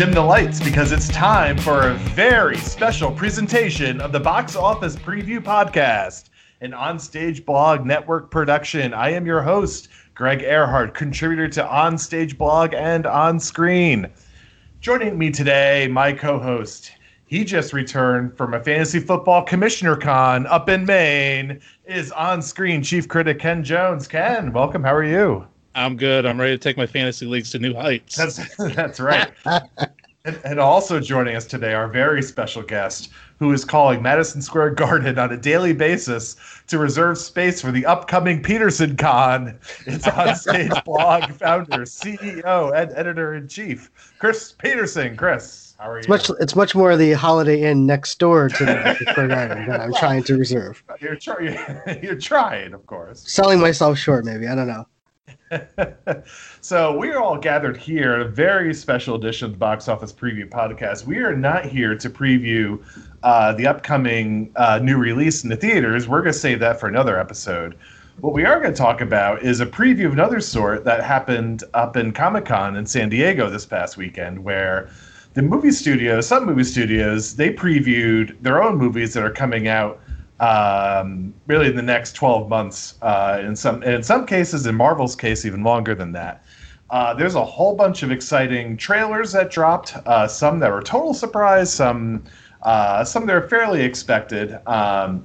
dim the lights because it's time for a very special presentation of the Box Office Preview Podcast, an onstage blog network production. I am your host, Greg Earhart, contributor to Onstage Blog and On Screen. Joining me today, my co host, he just returned from a fantasy football commissioner con up in Maine, is on screen chief critic Ken Jones. Ken, welcome. How are you? I'm good. I'm ready to take my fantasy leagues to new heights. That's that's right. and, and also joining us today, our very special guest, who is calling Madison Square Garden on a daily basis to reserve space for the upcoming Peterson Con. It's on stage blog founder, CEO, and editor in chief, Chris Peterson. Chris, how are It's you? much it's much more the Holiday Inn next door to the Square Garden that I'm trying to reserve. You're, try- you're trying, of course. Selling myself short, maybe. I don't know. so we are all gathered here at a very special edition of the Box Office Preview Podcast. We are not here to preview uh, the upcoming uh, new release in the theaters. We're going to save that for another episode. What we are going to talk about is a preview of another sort that happened up in Comic Con in San Diego this past weekend, where the movie studios, some movie studios, they previewed their own movies that are coming out um, really in the next 12 months. Uh, in some in some cases, in Marvel's case, even longer than that. Uh, there's a whole bunch of exciting trailers that dropped. Uh, some that were total surprise. Some uh, some that are fairly expected. Um,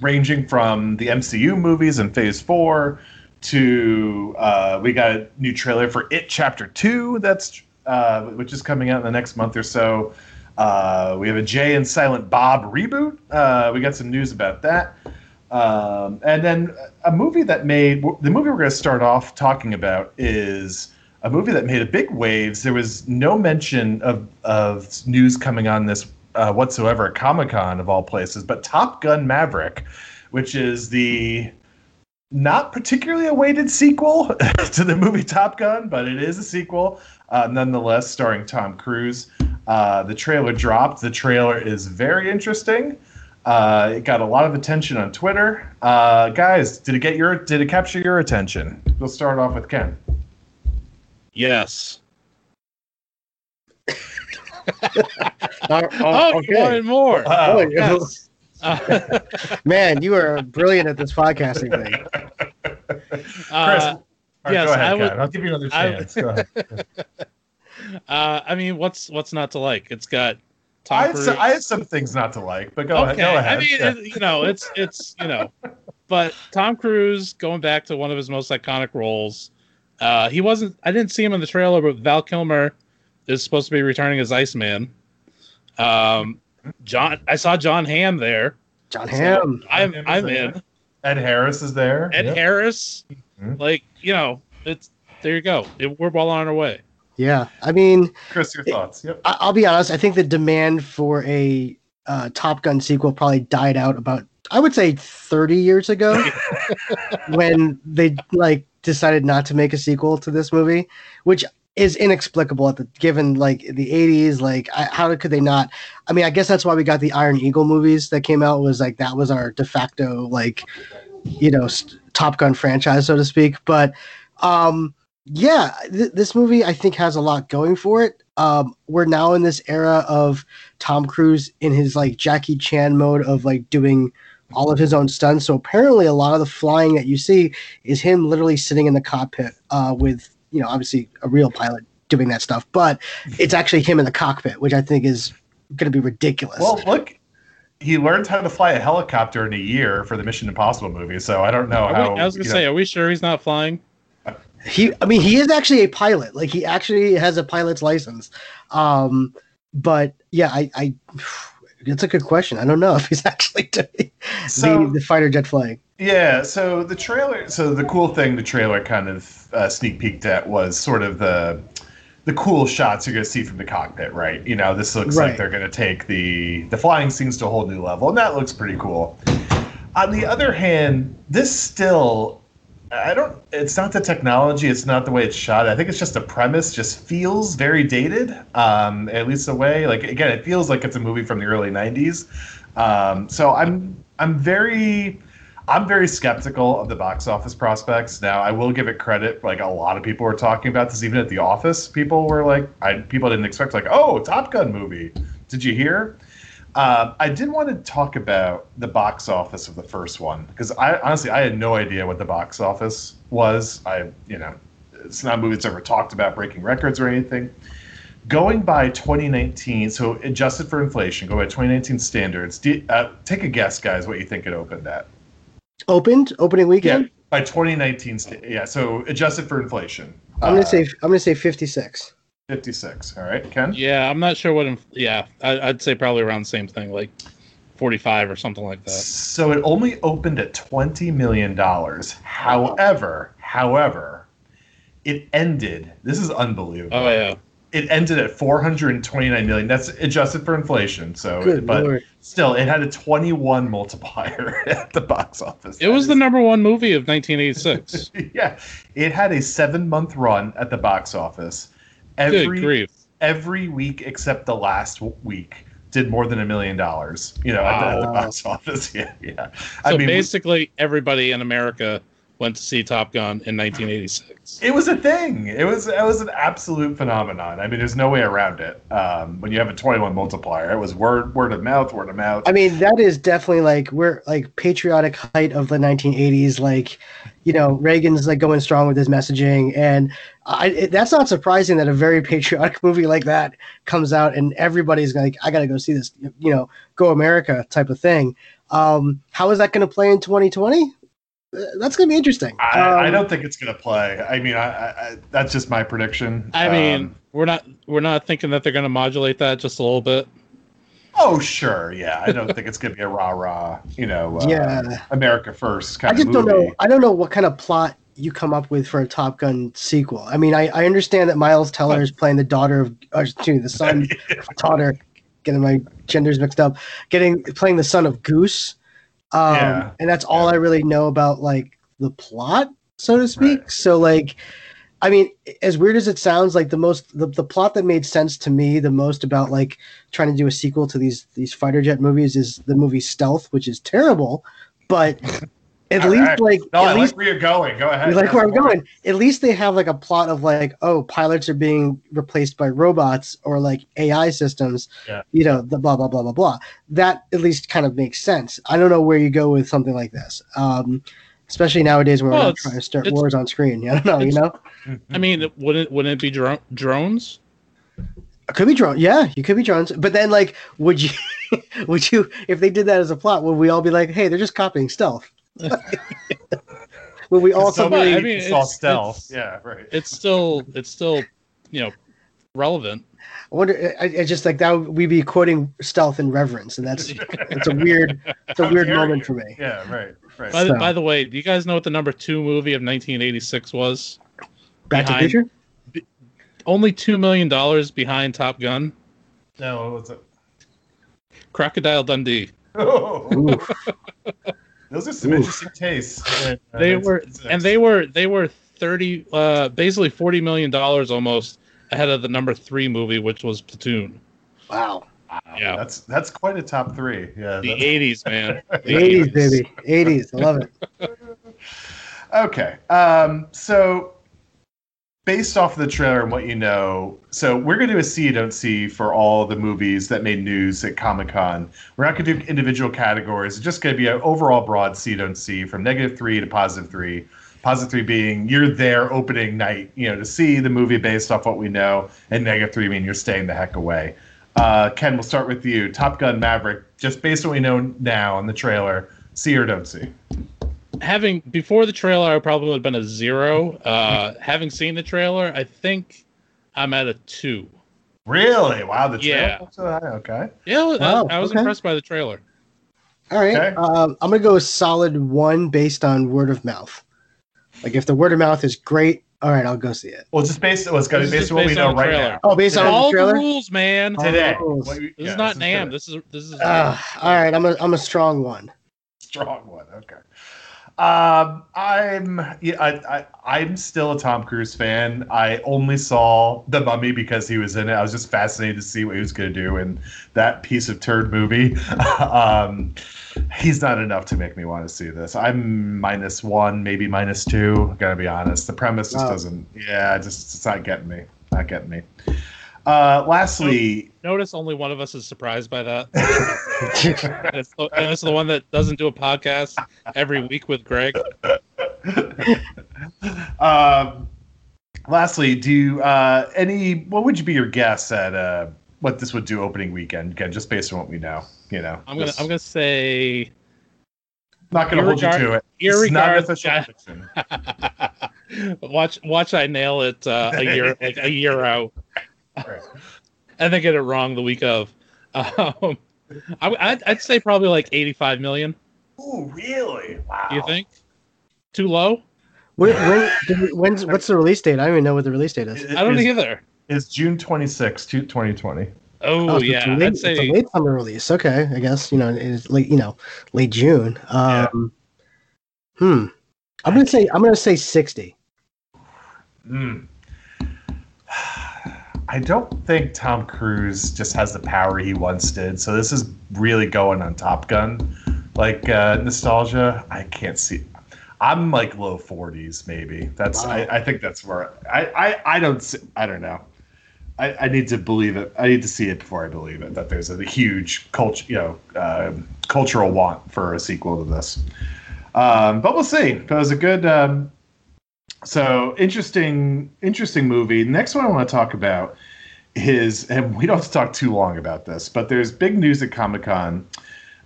ranging from the MCU movies in Phase Four to uh, we got a new trailer for It Chapter Two that's uh, which is coming out in the next month or so. Uh, we have a Jay and Silent Bob reboot. Uh, we got some news about that. Um, and then a movie that made the movie we're going to start off talking about is a movie that made a big waves. There was no mention of, of news coming on this uh, whatsoever at Comic Con of all places, but Top Gun Maverick, which is the not particularly awaited sequel to the movie Top Gun, but it is a sequel uh, nonetheless, starring Tom Cruise. The trailer dropped. The trailer is very interesting. Uh, it got a lot of attention on Twitter. Uh, guys, did it get your? Did it capture your attention? We'll start off with Ken. Yes. Oh, Oh, you wanted more. Wow. Oh, yes. Uh, Man, you are brilliant at this podcasting thing. Chris, uh, all right, yes, go ahead, I would- Ken. I'll give you another I- chance. Go ahead. uh, I mean, what's what's not to like? It's got Tom I had, Cruise. some, I had some things not to like, but go ahead. Go ahead. I mean, Yeah. it, you know, it's it's you know, but Tom Cruise going back to one of his most iconic roles. Uh, he wasn't. I didn't see him in the trailer, but Val Kilmer is supposed to be returning as Iceman. Um, Jon, I saw Jon Hamm there. Jon Hamm. I'm Hamm I'm in. Ed Harris is there. Ed Yep. Harris, Mhm. like you know, it's there. You go. It, we're well on our way. Yeah. I mean, Chris, your thoughts? Yep. I- I'll be honest. I think the demand for a uh, Top Gun sequel probably died out about, I would say, 30 years ago when they like decided not to make a sequel to this movie, which is inexplicable at the given like the 80s. Like, I, how could they not? I mean, I guess that's why we got the Iron Eagle movies that came out. Was like that was our de facto like, you know, st- Top Gun franchise, so to speak. But um yeah th- this movie i think has a lot going for it um we're now in this era of tom cruise in his like jackie chan mode of like doing all of his own stunts so apparently a lot of the flying that you see is him literally sitting in the cockpit uh with you know obviously a real pilot doing that stuff but it's actually him in the cockpit which i think is going to be ridiculous Well, look, he learned how to fly a helicopter in a year for the Mission Impossible movie, so I don't know Are how. we- I was gonna say, know- are we sure he's not flying? He i mean he is actually a pilot. Like he actually has a pilot's license. Um but yeah i i it's a good question. I don't know if he's actually doing So- the, the fighter jet flying. Yeah, so the trailer, so the cool thing the trailer kind of uh, sneak peeked at was sort of the the cool shots you're going to see from the cockpit, right? You know, this looks like they're going to take the the flying scenes to a whole new level, and that looks pretty cool. On the other hand, this still I don't it's not the technology, it's not the way it's shot. I think it's just the premise just feels very dated. Um at least the way like again, it feels like it's a movie from the early 90s. Um so I'm I'm very I'm very skeptical of the box office prospects. Now, I will give it credit. Like a lot of people were talking about this, even at the office. People were like, I people didn't expect like, oh, Top Gun movie. Did you hear? Uh, I did want to talk about the box office of the first one because I honestly I had no idea what the box office was. I you know it's not a movie that's ever talked about breaking records or anything. Going by 2019, so adjusted for inflation, go by 2019 standards. Do, uh, take a guess, guys, what you think it opened at? Opened opening weekend. Yeah, by 2019. sta- Yeah, so adjusted for inflation. I'm gonna Uh, say I'm gonna say 56. 56. All right, Ken. Yeah, I'm not sure what. Inf- yeah, I, I'd say probably around the same thing, like 45 or something like that. So it only opened at 20 million dollars. However, however, it ended. This is unbelievable. Oh yeah, It ended at 429 million. That's adjusted for inflation. So, Good but lord. still, it had a 21 multiplier at the box office. it was That the number one movie of 1986. yeah, it had a seven-month run at the box office. Good Every grief! every week except the last week did more than a million dollars. You know, at, the, at the box office. Yeah, yeah. So basically, everybody in America went to see Top Gun in 1986. it was a thing. It was it was an absolute phenomenon. I mean, there's no way around it. Um, when you have a 21 multiplier, it was word word of mouth, word of mouth. I mean, that is definitely like we're like patriotic height of the 1980s. Like, you know, Reagan's like going strong with his messaging, and I, it, that's not surprising that a very patriotic movie like that comes out and everybody's like, I gotta go see this. You know, go America type of thing. Um, how is that going to play in 2020? Uh, That's going to be interesting. I, I Um, don't think it's gonna play. I mean, I, I, I that's just my prediction. I mean, Um, we're not we're not thinking that they're going to modulate that just a little bit. Oh sure, yeah. I don't think it's gonna be a rah rah. You know, uh, Yeah. America first I just of don't know. I don't know what kind of plot you come up with for a Top Gun sequel. I mean, I, I understand that Miles Teller is playing the daughter of, or excuse me, the son, daughter, getting my genders mixed up, getting playing the son of Goose. Um, Yeah. and that's all I really know about like the plot, so to speak. Right. So like, I mean, as weird as it sounds, like the most the, the plot that made sense to me the most about like trying to do a sequel to these these fighter jet movies is the movie Stealth, which is terrible, but at All least right. like No, I at least like where you're going. Go ahead. you like where I'm going. At least they have like a plot of like, oh, pilots are being replaced by robots or like AI systems. Yeah. You know, the blah blah blah blah blah. That at least kind of makes sense. I don't know where you go with something like this. Um, especially nowadays when Well, we're not trying to start wars on screen. I don't know. You know, I mean, wouldn't wouldn't it be dro- drones? it could be drones. Yeah, you could be drones. But then, like, would you, would you, if they did that as a plot, would we all be like, hey, they're just copying stealth? would we all So suddenly? I many mean, it's stealth. it's- yeah, right. It's still it's still you know relevant. I wonder. I, I just like that. We'd be quoting stealth in reverence, and that's it's a weird, it's a weird moment you. for me. Yeah, right, right. By the, by the way, do you guys know what the number two movie of 1986 was? Back to the Behind- Only two million dollars behind Top Gun. no, what was it? Crocodile Dundee. Oh, those are some Oof. interesting tastes. Uh, They it's- were it's- and they were they were 30 uh basically 40 million dollars almost ahead of the number 3 movie which was Platoon. Wow. Yeah. That's that's quite a top three. Yeah. The 80s, man. The 80s, baby. 80s. I love it. Okay. Um, so based off of the trailer and what you know, so we're gonna do a see don't see for all the movies that made news at Comic Con. We're not gonna do individual categories. It's just gonna be an overall broad see don't see from negative three to positive three. Positive three being you're there opening night, you know, to see the movie based off what we know, and negative three meaning you're staying the heck away. Uh, Ken, we'll start with you. Top Gun Maverick, just based on what we know now on the trailer, see or don't see. having before the trailer I probably would have been a 0. Uh having seen the trailer, I think I'm at a 2. Really? Wow, the trailer. Yeah. so high, Okay. Yeah, I- Wow, I, was okay. impressed by the trailer. All right. Okay. Um, I'm going to go a solid one based on word of mouth. Like, if the word of mouth is great, all right, I'll go see it. Well, just based. Well, it's got to be is based on what we based know right trailer. now. Oh, based on All the the trailer? rules, man. Oh, Today. rules. What This yeah, is not today. NAM. This is this is Uh, all right. I'm a, I'm a strong one. strong one. Okay. Um, I'm yeah, I, I I'm still a Tom Cruise fan. I only saw The Mummy because he was in it. I was just fascinated to see what he was going to do in that piece of turd movie. um, he's not enough to make me want to see this. I'm minus one, maybe minus two. Gotta be honest. The premise just Wow. doesn't. Yeah, just it's not getting me. Not getting me. Uh, lastly, Notice only one of us is surprised by that. and, it's the, and it's the one that doesn't do a podcast every week with Greg. um, lastly, do you, uh, any? What would you be your guess at uh, what this would do opening weekend? Again, just based on what we know. You know, I'm gonna I'm gonna say not gonna hold you to it. This is not an official prediction. watch watch I nail it uh, a year like a year out Right. and then get it wrong the week of. Um, I, I'd, I'd say probably like 85 million. Ooh, really? Wow. Do you think too low? when, when, when's what's the release date? I don't even know what the release date is. It- I don't it's- either. It's June 26, 2020. Oh, Oh, yeah, it's a late, I'd it's a late summer release. Okay, I guess you know it's late. You know, late June. Um, Hmm. I'm gonna say I'm gonna say sixty. Mm. I don't think Tom Cruise just has the power he once did. So this is really going on Top Gun, like uh, nostalgia. I can't see. I'm like low 40s, maybe. That's Wow. I, I think that's where I I, I don't see, I don't know. I, I need to believe it. I need to see it before I believe it. That there's a, huge culture, you know, um cultural want for a sequel to this. Um, but we'll see. But it was a good. Um, so interesting, interesting movie. Next one I want to talk about is, and we don't have to talk too long about this, but there's big news at Comic Con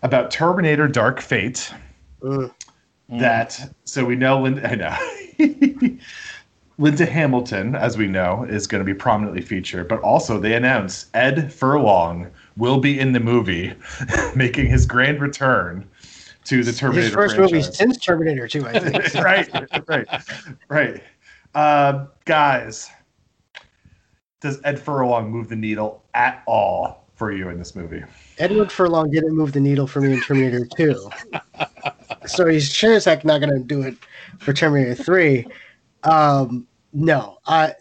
about Terminator: Dark Fate. That so we know. Linda, I know. Linda Hamilton, as we know, is going to be prominently featured, but also they announce Ed Furlong will be in the movie, making his grand return to the Terminator. His first franchise. movie since Terminator 2, I think. right, right, right. Um, guys, does Ed Furlong move the needle at all for you in this movie? Edward Furlong didn't move the needle for me in Terminator 2. so he's sure as heck not going to do it for Terminator 3. Um, no, I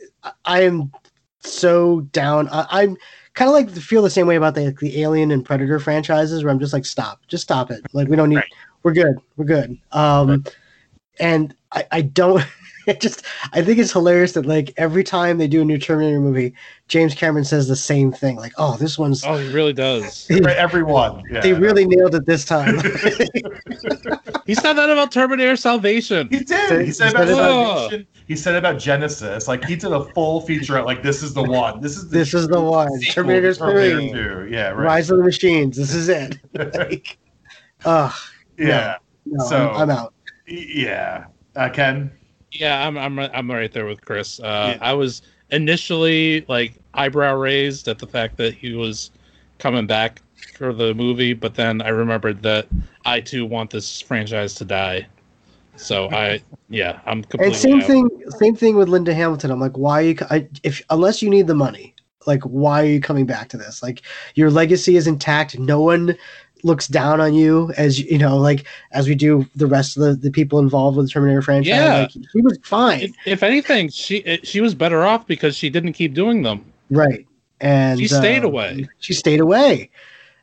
I am so down. I, I'm kind of like feel the same way about the the Alien and Predator franchises, where I'm just like, stop, just stop it. Like we don't need. Right. We're good. We're good. Um, and I, I don't. It just I think it's hilarious that like every time they do a new Terminator movie, James Cameron says the same thing. Like, oh, this one's Oh, he really does. Right, everyone. Yeah, they really nailed it this time. He said that about Terminator Salvation. He did. He He said said about. Salvation. He said about Genisys. Like he did a full feature. Like this is the one. This is the this is the one. Terminator Terminator 3. Yeah, right. Rise of the Machines. This is it. Like, ugh, yeah, no, So- I'm, I'm out. Yeah. Uh, Ken. Yeah, I'm I'm I'm right there with Chris. Uh, Yeah. I was initially like eyebrow raised at the fact that he was coming back for the movie, but then I remembered that I too want this franchise to die. So I yeah, I'm completely And same out. thing, same thing with Linda Hamilton. I'm like, why are you? I, if unless you need the money, like, why are you coming back to this? Like, your legacy is intact. No one looks down on you as you know, like as we do the rest of the, the people involved with the Terminator franchise. Yeah. Like, he was fine, If, if anything, she she was better off because she didn't keep doing them. right? And She stayed uh, away. She stayed away.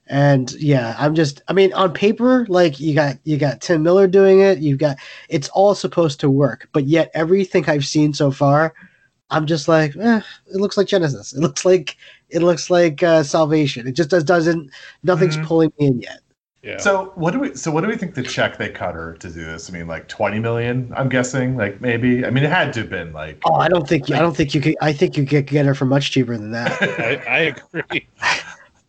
And yeah, I'm just I mean, on paper, like you got you got Tim Miller doing it, you've got it's all supposed to work, but yet everything I've seen so far, I'm just like, eh, it looks like Genisys. It looks like it looks like uh, Salvation. It just does, doesn't nothing's Mhm. pulling me in yet. Yeah. So what do we? So what do we think the check they cut her to do this? I mean, like twenty million. I'm guessing. Like maybe. I mean, it had to have been like. Oh, I don't think I don't think you could. I think you could get her for much cheaper than that. I, I agree.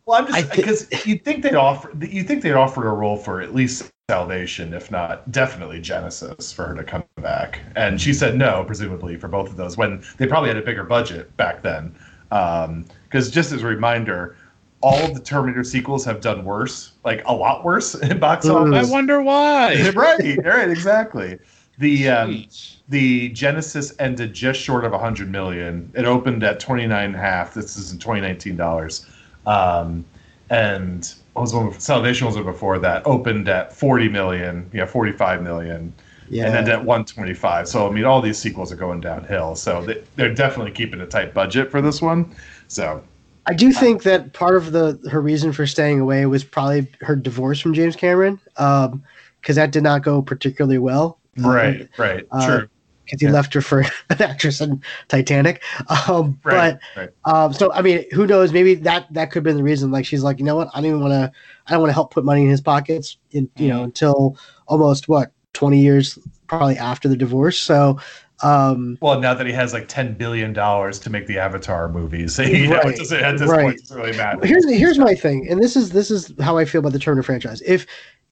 Well, I'm just thi- because you think they'd offer. You think they'd offer a role for at least Salvation, if not definitely Genisys, for her to come back. And she said no, presumably for both of those. When they probably had a bigger budget back then. Because just as a reminder, all of the Terminator sequels have done worse, like a lot worse in box office. I wonder why. right, right, exactly. The um, the Genisys ended just short of 100 million. It opened at 29 and a half. This is in 2019 dollars. Um, and what was one? Salvation was one before that. Opened at 40 million, yeah, 45 million, Yeah, and ended at 125. So I mean, all these sequels are going downhill. So they, they're definitely keeping a tight budget for this one. So I do think that part of the her reason for staying away was probably her divorce from James Cameron, because that did not go particularly well. Right, right, uh, true. Because he Yeah. left her for an actress in Titanic. Um, Right, but right. um, so I mean, who knows? Maybe that that could have been the reason. Like she's like, you know what? I don't even want to. I don't want to help put money in his pockets. In you know, Mhm. until almost what twenty years, probably after the divorce. So, um, Well, now that he has like ten billion dollars to make the Avatar movies, you know, Right, it doesn't, at this right. point, it doesn't really matter. here's here's my thing, and this is this is how I feel about the Turner franchise. If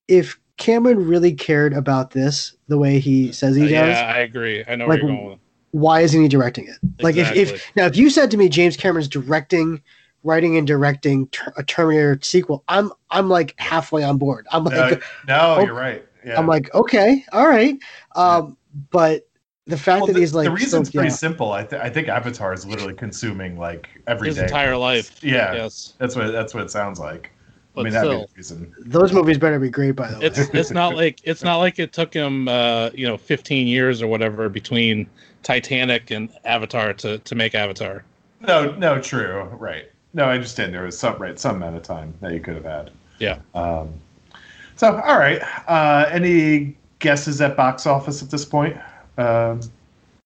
if Cameron really cared about this the way he says he does, yeah, I agree. I know Like, where you're going with. why isn't he directing it? Like if, if now if you said to me James Cameron's directing, writing and directing ter- a Terminator sequel, I'm I'm like halfway on board. I'm like no, Oh, you're right. Yeah. I'm like okay, all right. Um, but the fact Well, that the, he's like the reason's so- pretty yeah. simple. I, th- I think Avatar is literally consuming like every His day. entire life. Yeah, Yes. that's what that's what it sounds like. I mean, that'd still, the reason. those movies better be great by the way. it's it's not like it's not like it took him uh, you know 15 years or whatever between Titanic and Avatar to to make Avatar. No, no, true. Right. No, I understand. There was some right some amount of time that you could have had. Yeah. Um, so, all right. Uh, any guesses at box office at this point? Um,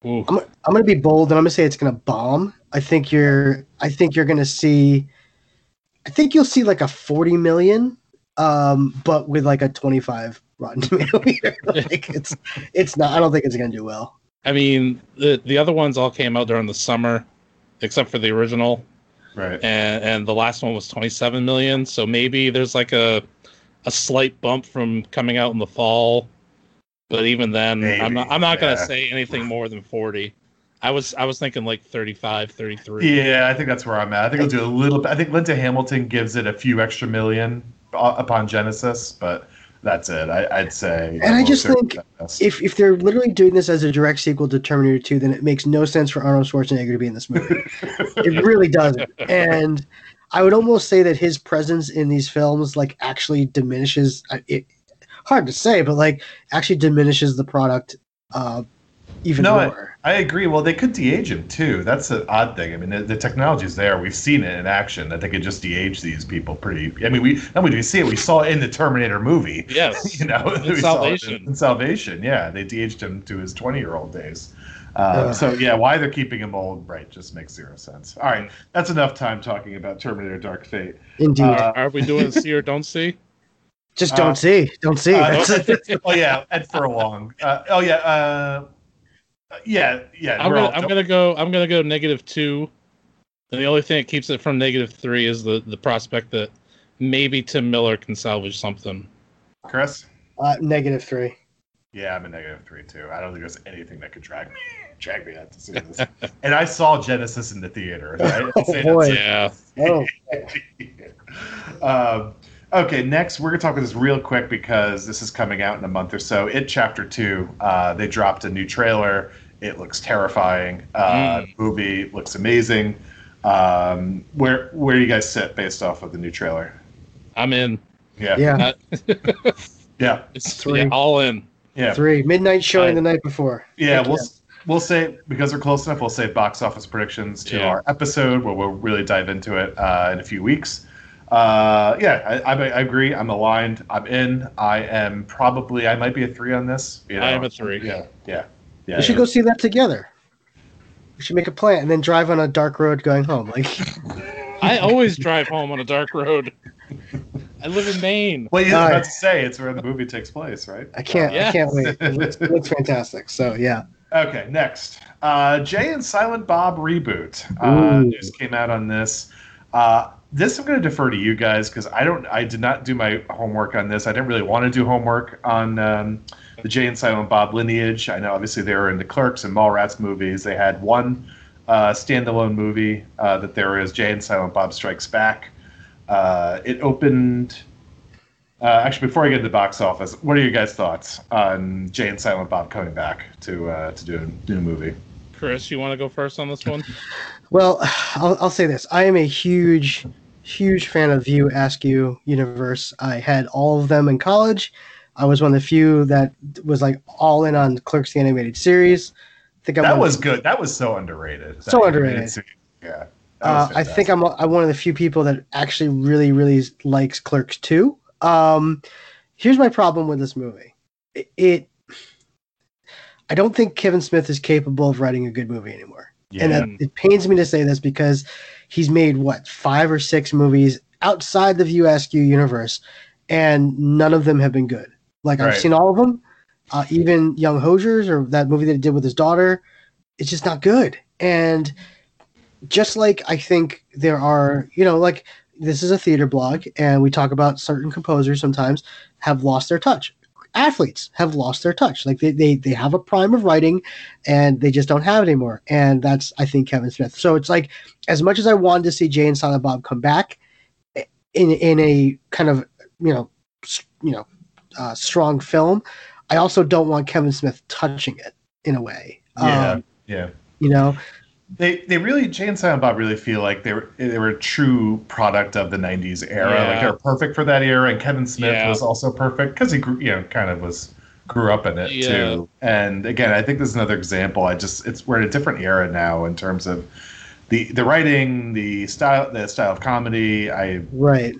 I'm, I'm gonna be bold and I'm gonna say it's gonna bomb. I think you're I think you're gonna see I think you'll see like a 40 million, um, but with like a 25 rotten tomato meter. like it's it's not I don't think it's gonna do well. I mean, the the other ones all came out during the summer, except for the original, right. and and the last one was 27 million. So maybe there's like a a slight bump from coming out in the fall, but even then, I'm not I'm not yeah. gonna say anything more than 40. I was I was thinking like 35, 33. Yeah, I think that's where I'm at. I think I'll do a little bit. I think Linda Hamilton gives it a few extra million upon Genisys, but that's it. I, I'd say. And I just think. If if they're literally doing this as a direct sequel to Terminator 2, then it makes no sense for Arnold Schwarzenegger to be in this movie. it really doesn't. And I would almost say that his presence in these films like actually diminishes uh, it hard to say, but like actually diminishes the product uh even No, more. I agree. Well, they could de-age him too. That's an odd thing. I mean, the, the is there. We've seen it in action that they could just de-age these people pretty. I mean, we not only do we see it, we saw it in the Terminator movie. Yes. You know, In we saw it Salvation. in, in Salvation. Yeah, they de-aged him to his twenty-year-old days. Uh, Ugh. so yeah, why they're keeping him old, right? Just makes zero sense. All right, that's enough time talking about Terminator: Dark Fate. Indeed. Uh, Are we doing see or don't see? Just uh, don't see. Don't see. Uh, oh yeah, Ed Furlong. Uh, oh yeah, uh, yeah, yeah. I'm gonna all- I'm gonna go I'm gonna go negative two. And the only thing that keeps it from negative three is the the prospect that maybe Tim Miller can salvage something. Chris. uh, negative three. Yeah, I'm a negative three too. I don't think there's anything that could drag me drag me out to see this. and I saw Genisys in the theater. Right? Oh, boy. Yeah. Oh, um, okay, next we're gonna talk about this real quick because this is coming out in a month or so. It Chapter Two. Uh, they dropped a new trailer. It looks terrifying. Uh, Mm. Movie looks amazing. Um, where where do you guys sit based off of the new trailer? I'm in. Yeah, yeah, yeah, It's Three. yeah, all in. yeah. three midnight showing I- the night before. Yeah, Heck we'll we'll say because we're close enough. We'll say box office predictions to Yeah. our episode where we'll really dive into it uh, in a few weeks. Uh, yeah, I, I, I agree. I'm aligned. I'm in. I am probably. I might be a three on this. You know? I am a three. Yeah, yeah, yeah. we should go see that together. We should make a plan and then drive on a dark road going home. Like I always drive home on a dark road. I live in Maine. Well, you All were about to say it's where the movie takes place, right? I can't. I can't wait. It looks, it looks fantastic. So yeah. Okay, next. Uh, Jay and Silent Bob reboot. Uh, news came out on this. Uh, this I'm going to defer to you guys because I don't. I did not do my homework on this. I didn't really want to do homework on um, the Jay and Silent Bob lineage. I know obviously they were in the Clerks and Mallrats movies. They had one uh, standalone movie uh, that there is Jay and Silent Bob Strikes Back. Uh, it opened. Uh, actually, before I get to the box office, what are your guys' thoughts on Jay and Silent Bob coming back to uh, to do a new movie? Chris, you want to go first on this one? Well, I'll, I'll say this. I am a huge, huge fan of View Askew universe. I had all of them in college. I was one of the few that was like all in on Clerks the animated series. I think I That was good. That was so underrated. So underrated. series. Yeah. Uh, I think I'm I'm one of the few people that actually really really likes Clerks 2. Um, here's my problem with this movie. It, it I don't think Kevin Smith is capable of writing a good movie anymore. Yeah. And that, it pains me to say this because he's made what five or six movies outside the View Askew universe, and none of them have been good. Like I've seen all of them, uh, even Yoga Hosers or that movie that he did with his daughter. It's just not good. And just like I think there are, you know, like this is a theater blog, and we talk about certain composers sometimes have lost their touch. Athletes have lost their touch. Like they, they they have a prime of writing and they just don't have it anymore. And that's I think Kevin Smith. So it's like as much as I wanted to see Jay and Silent Bob come back in in a kind of you know you know uh, strong film, I also don't want Kevin Smith touching it in a way. Yeah. Um, yeah. you know, They they really Jay and Silent Bob really feel like they were they were a true product of the '90s era. Like they're perfect for that era, and Kevin Smith Yeah. was also perfect because he grew, you know kind of was grew up in it Yeah. too. And again, I think this is another example. I just it's we're in a different era now in terms of the the writing, the style, the style of comedy. I right.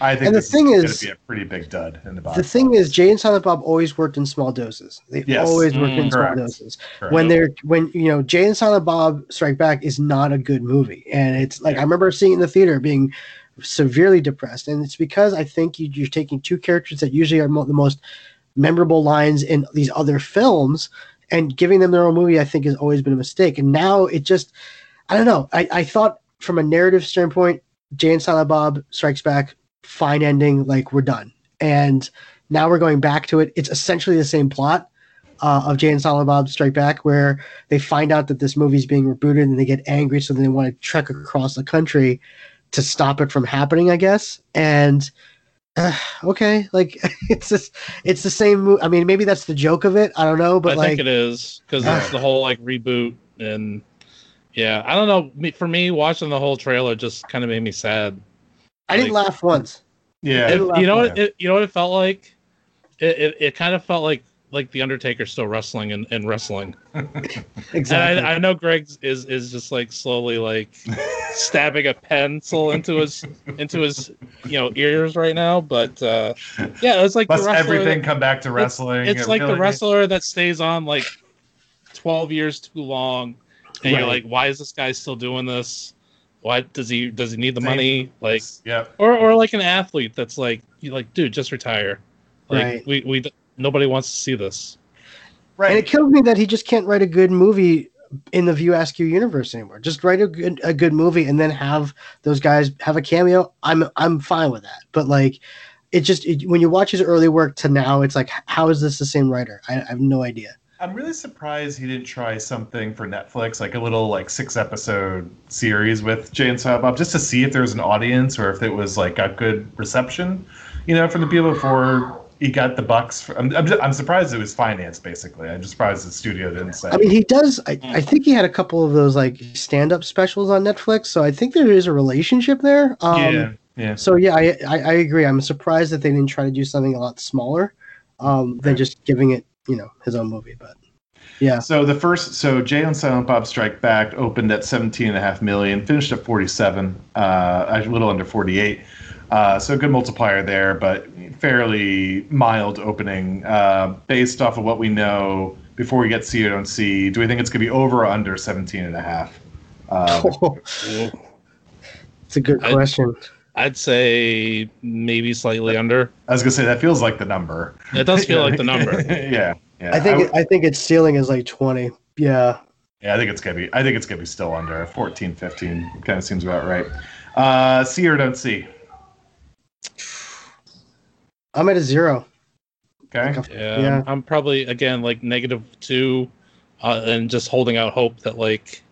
I think And the this thing is, is- going to be a pretty big dud in the box. The thing is, Jay and Silent Bob always worked in small doses. They Yes. always worked in Mm. small doses. Correct. When they're when you know Jay and Silent Bob Strike Back is not a good movie, and it's like I remember seeing it in the theater being severely depressed, and it's because I think you, you're taking two characters that usually are mo- the most memorable lines in these other films and giving them their own movie. I think has always been a mistake, and now it just I don't know. I, I thought from a narrative standpoint, Jay and Silent Bob Strikes Back, fine ending, like we're done. And now we're going back to it. It's essentially the same plot uh, of Jay and Silent Bob Strike Back, where they find out that this movie's being rebooted and they get angry, so then they want to trek across the country to stop it from happening, I guess. And uh, okay, like it's just it's the same. Mo- I mean, maybe that's the joke of it. I don't know, but I like think it is because it's the whole like reboot and yeah, I don't know. For me, watching the whole trailer just kind of made me sad. I didn't like- laugh once. yeah, It- you know what? It, you know what it felt like? It, it, it kind of felt like like the Undertaker still wrestling and, and wrestling. Exactly. And I, I know Greg is is just like slowly like stabbing a pencil into his into his you know ears right now. But uh, yeah, it's like the everything that- come back to wrestling? it's and like the really- wrestler that stays on like 12 years too long and you're like why is this guy still doing this why does he does he need the Same. money like yeah or or like an athlete that's like you like dude just retire like Right. we we nobody wants to see this Right. And it kills me that he just can't write a good movie in the View Askew universe anymore. Just write a good a good movie and then have those guys have a cameo. I'm I'm fine with that. But like, it just it, when you watch his early work to now, it's like, how is this the same writer? I, I have no idea. I'm really surprised he didn't try something for Netflix, like a little like six episode series with Jay and Silent Bob, just to see if there was an audience or if it was like got good reception, you know, from the people before he got the bucks. For, I'm, I'm, just, I'm surprised it was financed. Basically, I'm just surprised the studio didn't say. I mean, he does. I, I think he had a couple of those like stand up specials on Netflix, so I think there is a relationship there. Um, yeah, yeah. So yeah, I, I I agree. I'm surprised that they didn't try to do something a lot smaller um, than just giving it, you know, his own movie. But yeah, So the first, so Jay and Silent Bob Strike Back opened at 17 and a half million, finished at 47, uh, a little under 48. Uh, so a good multiplier there, but fairly mild opening uh, based off of what we know before we get see or don't see. Do we think it's going to be over or under 17 and a half? Uh, it's a good I- question. I'd say maybe slightly under I was going to say that feels like the number. it does feel like the number yeah, yeah. I think would- I think its ceiling is like 20. Yeah. Yeah, I think it's gonna be. I think it's gonna be still under 14, 15. Kind of seems about right. Uh, see or don't see. I'm at a zero. Okay. yeah, Yeah. I'm, I'm probably again like negative two uh, and just holding out hope that like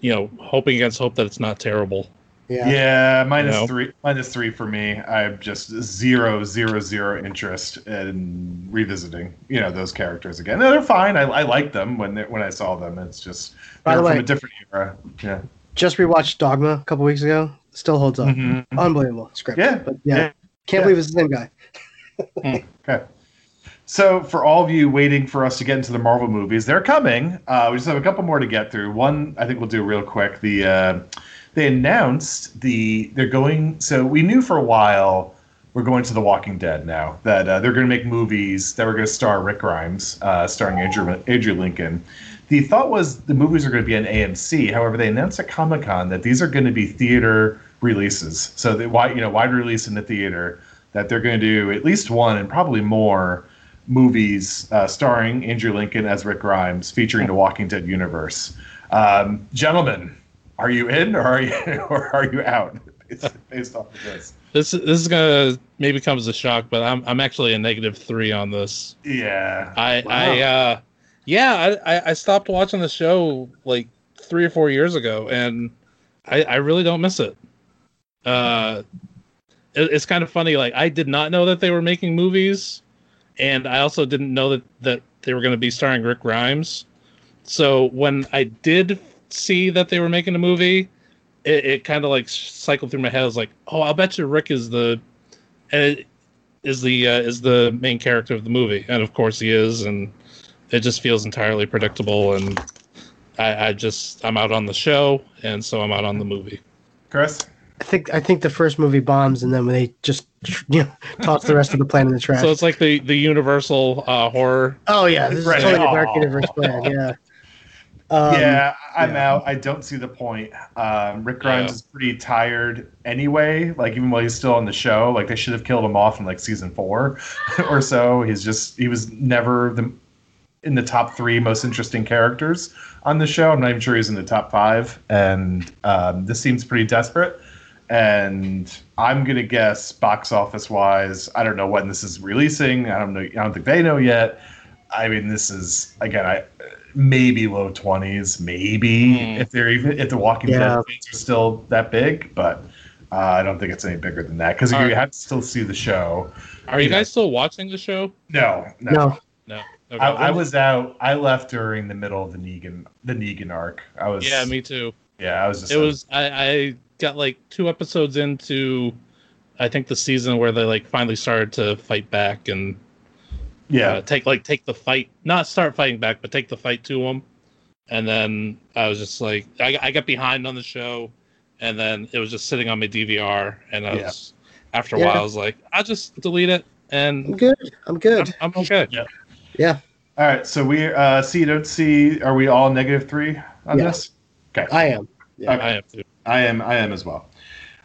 you know hoping against hope that it's not terrible Yeah. Yeah, minus No. three. Minus three for me. I have just zero, zero, zero interest in revisiting. You know those characters again. No, they're fine. I, I like them when they, when I saw them. It's just By they're the from a different era. Yeah. Just rewatched Dogma a couple weeks ago. Still holds up. Mhm. Unbelievable script. Yeah. But yeah. Yeah. Can't Yeah. believe it's the same guy. Okay. So, for all of you waiting for us to get into the Marvel movies, they're coming. Uh, we just have a couple more to get through. One, I think we'll do real quick. The uh, they announced the they're going. So we knew for a while we're going to The Walking Dead now that uh, they're going to make movies that were going to star Rick Grimes, uh, starring Andrew Andrew Lincoln. The thought was the movies are going to be on AMC. However, they announced at Comic Con that these are going to be theater releases. So the wide you know wide release in the theater that they're going to do at least one and probably more movies uh, starring Andrew Lincoln as Rick Grimes, featuring the Walking Dead universe. Um, gentlemen, are you in or are you or are you out based, based off of this? This this is gonna maybe come as a shock, but I'm I'm actually a negative three on this. Yeah, I I uh yeah I I stopped watching the show like three or four years ago, and I I really don't miss it. Uh, it, it's kind of funny. Like I did not know that they were making movies, and I also didn't know that that they were going to be starring Rick Grimes. So when I did see that they were making a movie, it, it kind of like cycled through my head. I was like, oh, I'll bet you Rick is the and is the uh, is the main character of the movie, and of course he is, and it just feels entirely predictable. And I, I just I'm out on the show, and so I'm out on the movie. Chris. I think I think the first movie bombs, and then when they just you know toss the rest of the plan in the trash. So it's like the the Universal uh, horror. oh yeah, this is Right. totally a dark universe plan. Yeah. Um, yeah, I'm yeah. out. I don't see the point. Um, Rick Grimes Yeah. is pretty tired anyway. Like even while he's still on the show, like they should have killed him off in like season four or so. He's just he was never the in the top three most interesting characters on the show. I'm not even sure he's in the top five. And um, this seems pretty desperate. And I'm gonna guess box office wise, I don't know when this is releasing. I don't know. I don't think they know yet. I mean, this is again, I maybe low twenties, maybe Hmm. if they're even if the Walking Yeah. Dead fans are still that big, but uh, I don't think it's any bigger than that because you Alright. have to still see the show. Are you Yeah. guys still watching the show? No, no. No. No. Okay. I, I was out. I left during the middle of the Negan the Negan arc. I was Yeah, me too. Yeah, I was just. It was I, I got like two episodes into I think the season where they like finally started to fight back and yeah. uh, take like take the fight not start fighting back but take the fight to them and then i was just like i, I got behind on the show and then it was just sitting on my dvr and i Yeah. was after a Yeah. while i was like i'll just delete it and I'm good. I'm good I'm. I'm okay Yeah, yeah All right. So we uh, see don't see. Are we all negative three on Yes. this? Okay. I am. Yeah. Okay. i have to I am. I am as well.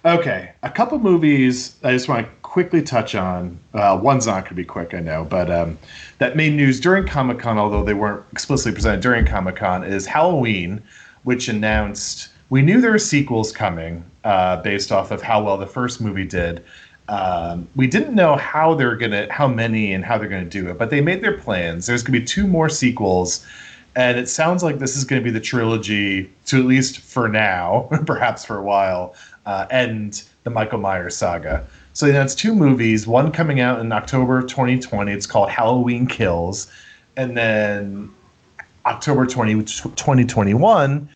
Okay, a couple movies I just want to quickly touch on. Uh, one's not going to be quick, I know, but um, that made news during Comic Con, although they weren't explicitly presented during Comic Con, is Halloween, which announced we knew there were sequels coming uh, based off of how well the first movie did. Um, we didn't know how they're gonna, how many, and how they're gonna do it, but they made their plans. There's gonna be two more sequels and it sounds like this is going to be the trilogy to at least for now, perhaps for a while, uh, end the Michael Myers saga. So you know, it's two movies. One coming out in October 2020. It's called Halloween Kills, and then October 20, 2021,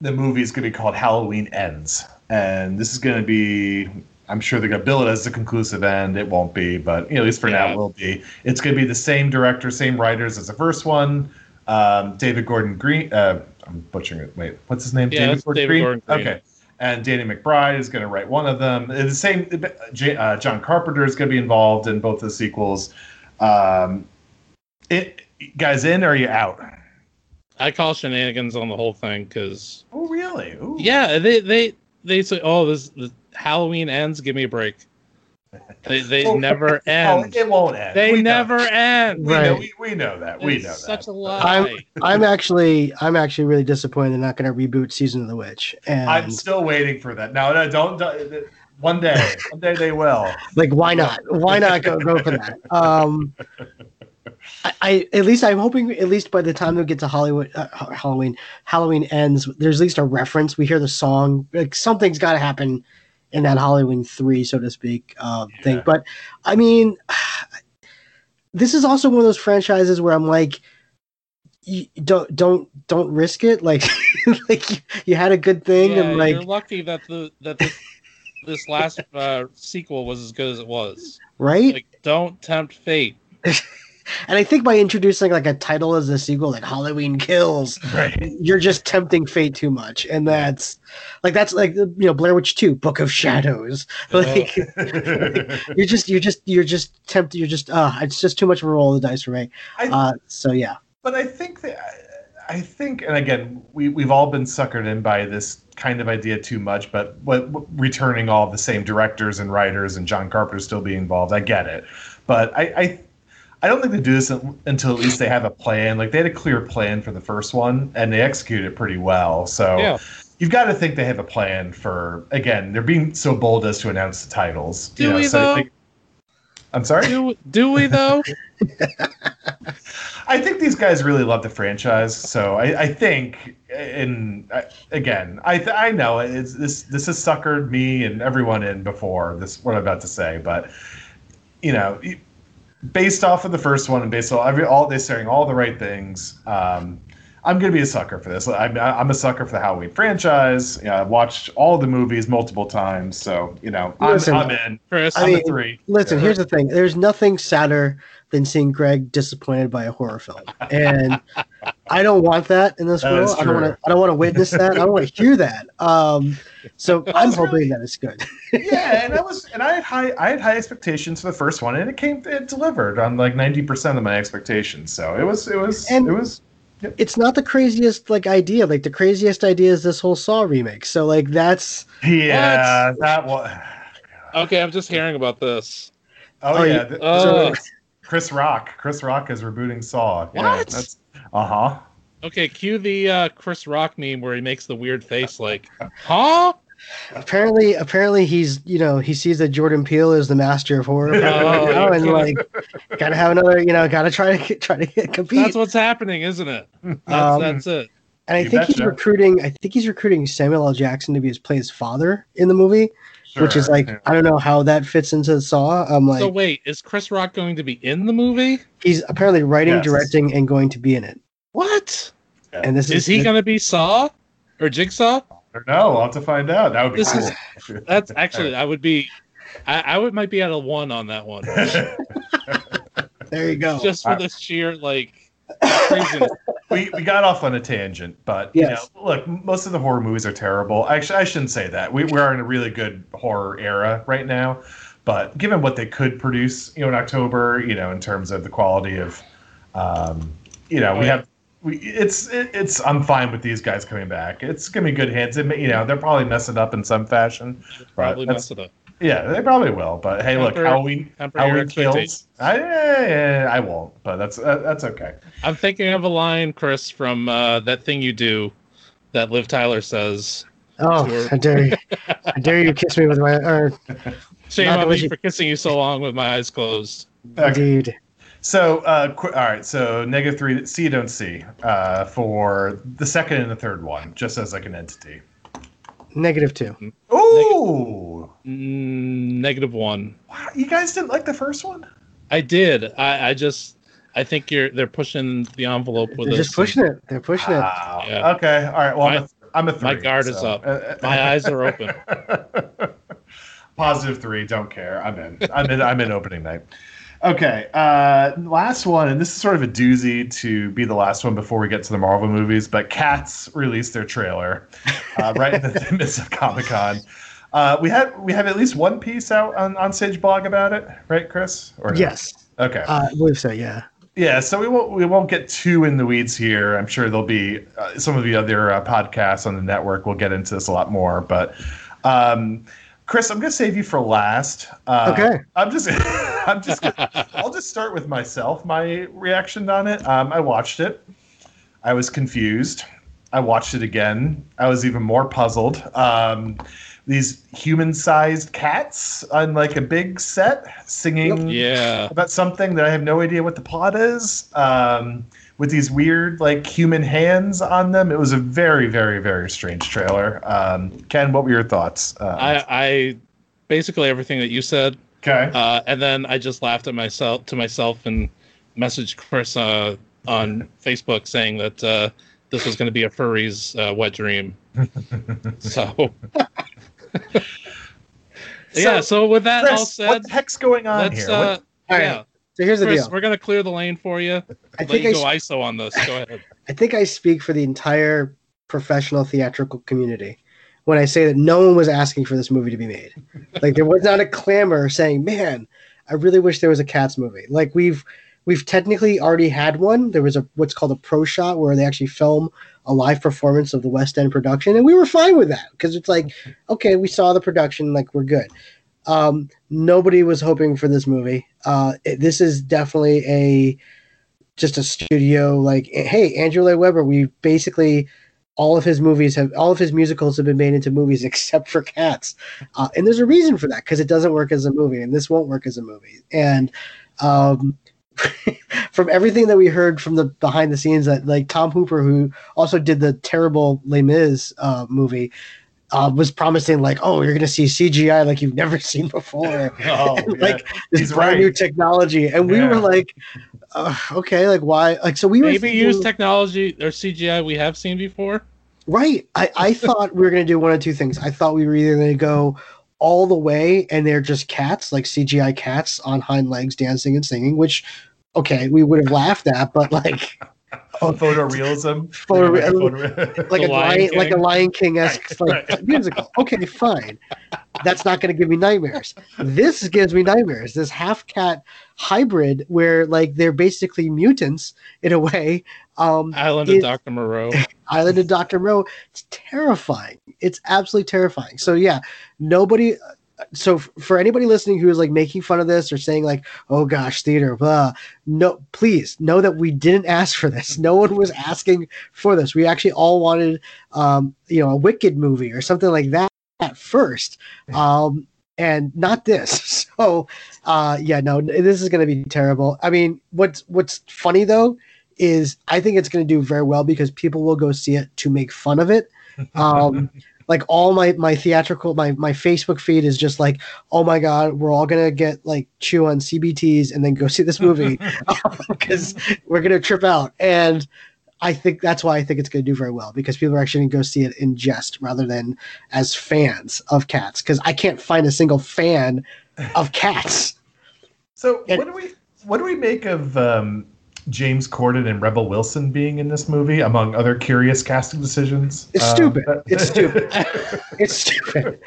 the movie is going to be called Halloween Ends, and this is going to be. I'm sure they're going to bill it as the conclusive end. It won't be, but you know, at least for now, it will be. It's going to be the same director, same writers as the first one. Um, David Gordon Green. Uh, I'm butchering it. Wait, what's his name? Yeah, it's David Gordon Green. Okay. And Danny McBride is going to write one of them. The same. J- Uh, John Carpenter is going to be involved in both the sequels. Um, it guys in or are you out? i call shenanigans on the whole thing because Oh really? Ooh. yeah they they they say oh this, this halloween ends give me a break they they Oh, never Oh, end it won't end. they We know. never end We know, Right. we, we know that. We It's know such that. a lie I'm actually I'm actually really disappointed they're not going to reboot season of the witch. And I'm still waiting for that. No, no, don't. don't one day, one day they will. like why not? Why not go go for that? Um I, I at least I'm hoping at least by the time they get to Hollywood uh, Halloween Halloween ends there's at least a reference we hear the song like something's got to happen in that Halloween 3 so to speak uh, thing but I mean this is also one of those franchises where I'm like you don't don't don't risk it like like you, you had a good thing Yeah, and like you're lucky that the that this, this last uh, sequel was as good as it was. right Like, don't tempt fate. And I think by introducing like a title as a sequel, like Halloween Kills, Right. you're just tempting fate too much. And that's like that's like you know Blair Witch Two, Book of Shadows. Like you're just you're just you're just tempted. You're just uh it's just too much of a roll of the dice for me. I- Uh, so yeah, But I think that I think, and again, we we've all been suckered in by this kind of idea too much. But what, what- returning all the same directors and writers and John Carpenter still being involved, I get it. But I, I I don't think they do this until at least they have a plan. Like they had a clear plan for the first one, and they executed it pretty well. So Yeah. you've got to think they have a plan for. Again, they're being so bold as to announce the titles. Do we, so I though? think- I'm sorry. Do do we though? I think these guys really love the franchise, so I, I think, and I- again, I th- I know it's this this has suckered me and everyone in before this what I'm about to say, but you know, based off of the first one and based on all they're saying all the right things, um, I'm gonna be a sucker for this. I'm I'm a sucker for the Halloween franchise. You know, I've watched all the movies multiple times, so you know, I'm, Listen, I'm in. Chris, I I'm mean, three. listen. Yeah. Here's the thing. There's nothing sadder than seeing Greg disappointed by a horror film, and I don't want that in this That world. I don't want to. I don't want to witness that. I don't want to hear that. Um, so I'm hoping really- that it's good. yeah, and I was, and I had high, I had high expectations for the first one, and it came, it delivered on like ninety percent of my expectations. So it was, it was, And- it was. It's not the craziest like idea. Like the craziest idea is this whole Saw remake. So like that's Yeah, that was. okay, I'm just hearing about this. Oh, Oh, yeah, you- th- Oh, Chris Rock. Chris Rock is rebooting Saw. Yeah, What? that's uh huh. okay. Cue the uh, Chris Rock meme where he makes the weird face, like, huh? Apparently apparently he's you know he sees that Jordan Peele is the master of horror Oh, right now, you're and like gotta have another you know gotta try to try to get, compete. That's what's happening, isn't it? That's, Um, that's it. And I You think he's betcha. recruiting. I think he's recruiting Samuel L. Jackson to be his play his father in the movie, which is like yeah. I don't know how that fits into Saw. I'm like so wait, is Chris Rock going to be in the movie? he's apparently writing, Yes. directing, and going to be in it. What And this is is, he going to be Saw or Jigsaw? Or no, I'll have to find out. That would be This cool. is- That's actually I would be. I, I would might be at a one on that one, There you go. just for the sheer like craziness. we, we got off on a tangent, but Yes. you know, look, most of the horror movies are terrible. Actually, I shouldn't say that. We, we are in a really good horror era right now, but given what they could produce, you know, in October, you know, in terms of the quality of, um, you know, we have. We, it's it, it's I'm fine with these guys coming back. It's gonna be good hands. It may, you know they're probably messing up in some fashion. Probably But mess it up. Yeah, they probably will. But hey, look, Temper- Halloween temper your Halloween kills. expectations. I, yeah, I won't, but that's uh, that's okay. I'm thinking of a line, Chris, from uh, that thing you do, that Liv Tyler says. oh, Sure. how dare you! How dare you kiss me with my or Shame on me she- for kissing you so long with my eyes closed. Okay. indeed. So, uh, qu- all right. So, negative three, see you don't see, uh, for the second and the third one, just as like an entity. Negative two. Ooh, Mm, negative one. wow, you guys didn't like the first one? I did. I, I just. I think you're. They're pushing the envelope with They're this. just pushing it. They're pushing it. Wow. Yeah. Okay. All right. Well, I'm, My- a, I'm a three. my guard is up. uh, My eyes are open. Positive three. Don't care. I'm in. I'm in. I'm in opening night. Okay. Uh, last one, and this is sort of a doozy to be the last one before we get to the Marvel movies. But Cats released their trailer uh, right in the midst of Comic Con. Uh, we had we have at least one piece out on Onstage Blog about it, right, Chris? Or no? Yes, Okay. uh, I believe so. Yeah. Yeah, so we won't we won't get too in the weeds here. I'm sure there'll be uh, some of the other uh, podcasts on the network. will get into this a lot more, but um, Chris, I'm going to save you for last. Uh, Okay. I'm just I'm just gonna, I'll just start with myself. My reaction on it. Um, I watched it. I was confused. I watched it again. I was even more puzzled. Um, these human-sized cats on like a big set singing Yeah. about something that I have no idea what the plot is. Um, with these weird, like human hands on them, it was a very, very, very strange trailer. Um, Ken, what were your thoughts? Uh, I. I. Basically everything that you said. okay. Uh, and then I just laughed at myself to myself and messaged Chris uh, on Facebook saying that uh, this was going to be a furry's uh, wet dream. so, yeah. So with that all said, what the heck's going on let's. here? Uh, All yeah. right. So here's the deal. we're gonna clear the lane for you. I Let think you I, go s- ISO on this. Go ahead. I think I speak for the entire professional theatrical community when I say that no one was asking for this movie to be made. Like there was not a clamor saying, "Man, I really wish there was a Cats movie." Like we've we've technically already had one. There was a what's called a pro shot where they actually film a live performance of the West End production, and we were fine with that because it's like, okay, we saw the production, like we're good. Um, nobody was hoping for this movie. Uh, it- this is definitely a just a studio like, hey, Andrew Lloyd Webber. We basically all of his movies have all of his musicals have been made into movies except for Cats, uh, and there's a reason for that because it doesn't work as a movie, and this won't work as a movie. And um, from everything that we heard from the behind the scenes, that like Tom Hooper, who also did the terrible Les Mis uh, movie. Uh, was promising like, oh, you're gonna see CGI like you've never seen before, Oh, And, yeah. like this He's brand new technology, and we Yeah. were like, uh, okay, like why? Like so we were Maybe thinking- use technology or CGI we have seen before. Right. I, I thought we were going to do one of two things. I thought we were either going to go all the way and they're just cats, like CGI cats on hind legs dancing and singing, which, okay, we would have laughed at, but like, photorealism. Photo- Photo- like a Lion lion, like a Lion King esque Right, like right. musical. Okay, fine. That's not going to give me nightmares. This gives me nightmares. This half cat hybrid where like they're basically mutants in a way. Um, Island It- of Dr. Moreau. Island of Dr. Moreau. It's terrifying. It's absolutely terrifying. So yeah, nobody. So for anybody listening who is like making fun of this or saying like, "Oh gosh, theater," blah, no, please know that we didn't ask for this. No one was asking for this. We actually all wanted, um, you know, a Wicked movie or something like that at first, um, and not this. So, uh, yeah, no, this is going to be terrible. I mean, what's what's funny though is I think it's going to do very well because people will go see it to make fun of it. Um, like all my my theatrical my my Facebook feed is just like, oh my god, we're all gonna get like chew on CBTs and then go see this movie because we're gonna trip out. And I think that's why I think it's gonna do very well because people are actually gonna go see it in jest rather than as fans of cats. Because I can't find a single fan of cats. So And- what do we what do we make of um, James Corden and Rebel Wilson being in this movie, among other curious casting decisions? It's Um, stupid. that- It's stupid. It's stupid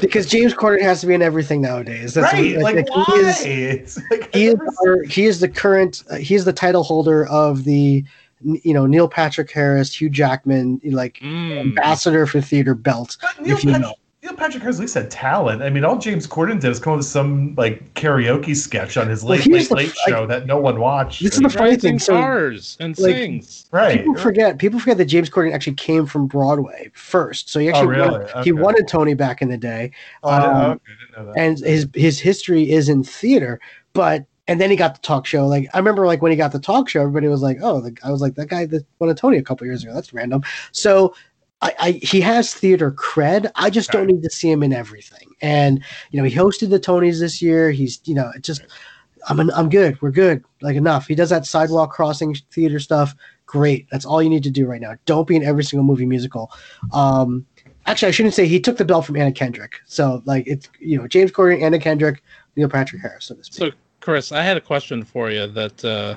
because James Corden has to be in everything nowadays. That's right? Like, like, why? he is like, he is, our- he is the current uh, he is the title holder of the you know Neil Patrick Harris, Hugh Jackman, like Mm. ambassador for theater belt. But Neil, if you Patrick, know. Neil Patrick Harris at least had talent. I mean, all James Corden did was come up with some like karaoke sketch on his Well, late late the- late show that no one watched. This is the funny thing, in so, cars and like, sings. right. People forget people forget that James Corden actually came from Broadway first. So he Oh, actually really? won, Okay. he won a Tony back in the day. Oh, I didn't, um, okay, I didn't know that. and his his history is in theater but and then he got the talk show like i remember like when he got the talk show everybody was like oh the, i was like that guy that won a tony a couple years ago that's random so I, I he has theater cred. I just don't need to see him in everything. And you know he hosted the tonys this year. He's you know it just i'm an, i'm good. We're good. Like enough. He does that sidewalk crossing theater stuff. Great. That's all you need to do right now. Don't be in every single movie musical. Um actually i shouldn't say he took the belt from anna kendrick. So like it's you know james corden anna kendrick neil patrick harris so So, Chris, I had a question for you that uh,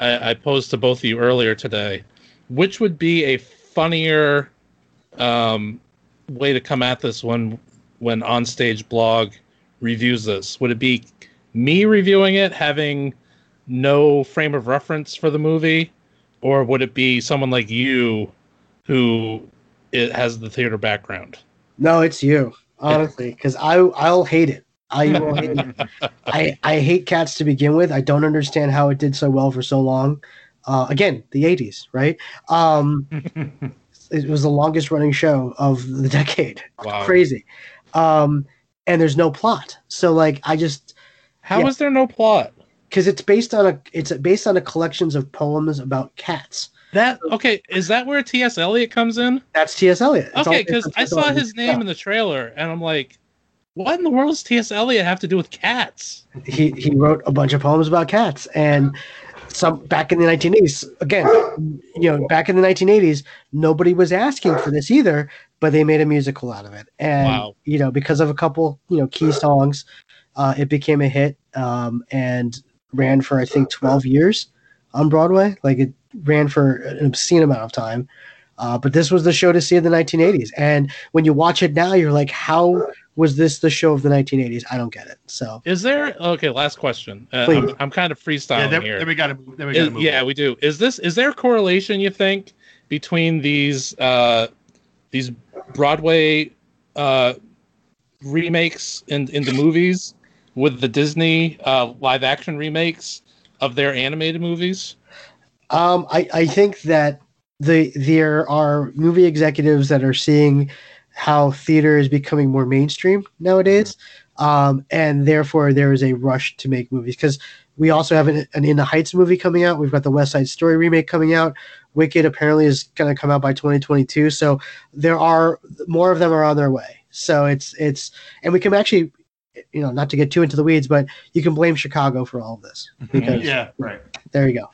I, I posed to both of you earlier today. Which would be a funnier um, way to come at this when when onstage blog reviews this? Would it be me reviewing it, having no frame of reference for the movie, or would it be someone like you who it has the theater background? no it's you honestly because i i'll hate it i will hate it I, I hate cats to begin with. I don't understand how it did so well for so long. Uh, again, the 80s, right? Um, it was the longest running show of the decade. Wow. Crazy. Um, and there's no plot. So like I just How Yeah. is there no plot? because it's based on a it's based on a collections of poems about cats. That okay? Is that where T.S. Eliot comes in? That's T.S. Eliot. It's Okay, because I saw his name in the trailer, and I'm like, what in the world does T.S. Eliot have to do with cats? he he wrote a bunch of poems about cats and some back in the 1980s again you know back in the 1980s nobody was asking for this either but they made a musical out of it and Wow. you know because of a couple you know key songs uh, it became a hit um, and ran for I think 12 years on Broadway. Like it ran for an obscene amount of time. Uh, but this was the show to see in the 1980s. And when you watch it now, you're like, how was this the show of the 1980s? I don't get it. So Is there okay? Last question. Uh, Please. I'm, I'm kind of Yeah, freestyling then, here. then we got to then we got to Is- move. yeah, on. we do. Is this is there a correlation you think between these uh, these Broadway uh, remakes in in the movies with the Disney uh, live action remakes of their animated movies? Um, I, I think that the there are movie executives that are seeing how theater is becoming more mainstream nowadays, um, and therefore there is a rush to make movies because we also have an, an In the Heights movie coming out. We've got the West Side Story remake coming out. Wicked apparently is going to come out by 2022. So there are more of them are on their way. So it's it's and we can actually, you know, not to get too into the weeds, but you can blame Chicago for all of this because yeah, right. there you go.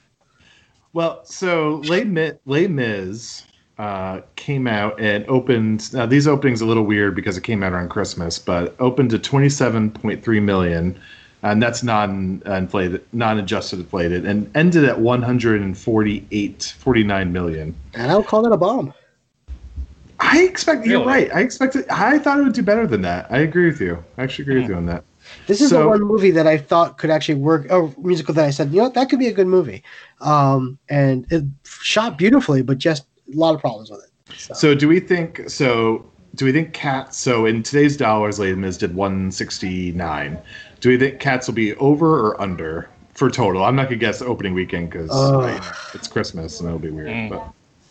Well, so Les Mis, Les Mis uh, came out and opened. Now these openings a little weird because it came out around Christmas, but opened to twenty seven point three million, and that's non inflated, non adjusted inflated, and ended at 148, 49 million. And I would call that a bomb. I expect you're right. I expected. I thought it would do better than that. I agree with you. I actually agree with you on that. This is So- the one movie that I thought could actually work. A musical that I said, you know, what, that could be a good movie. Um, and it shot beautifully, but just a lot of problems with it. So, So do we think so do we think cats so in today's dollars Les Mis did 169. Do we think cats will be over or under for total? I'm not gonna guess opening weekend because Oh. it's Christmas and it'll be weird. Mm.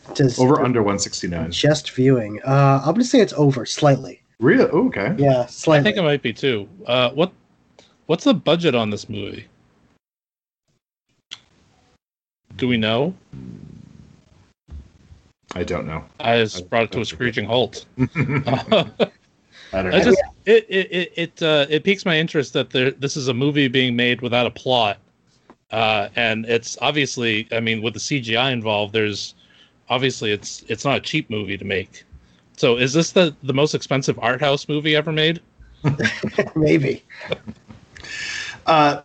But just over under 169. just viewing. Uh, I'm gonna say it's over slightly. Really? Oh, okay. Yeah, slightly. I think it might be too. Uh, what what's the budget on this movie? Do we know? I don't know. I just brought it to a screeching halt. I don't I just it it it it, uh, it piques my interest that there this is a movie being made without a plot, uh, and it's obviously I mean with the CGI involved, there's obviously it's it's not a cheap movie to make. So is this the the most expensive art house movie ever made? Maybe. Uh,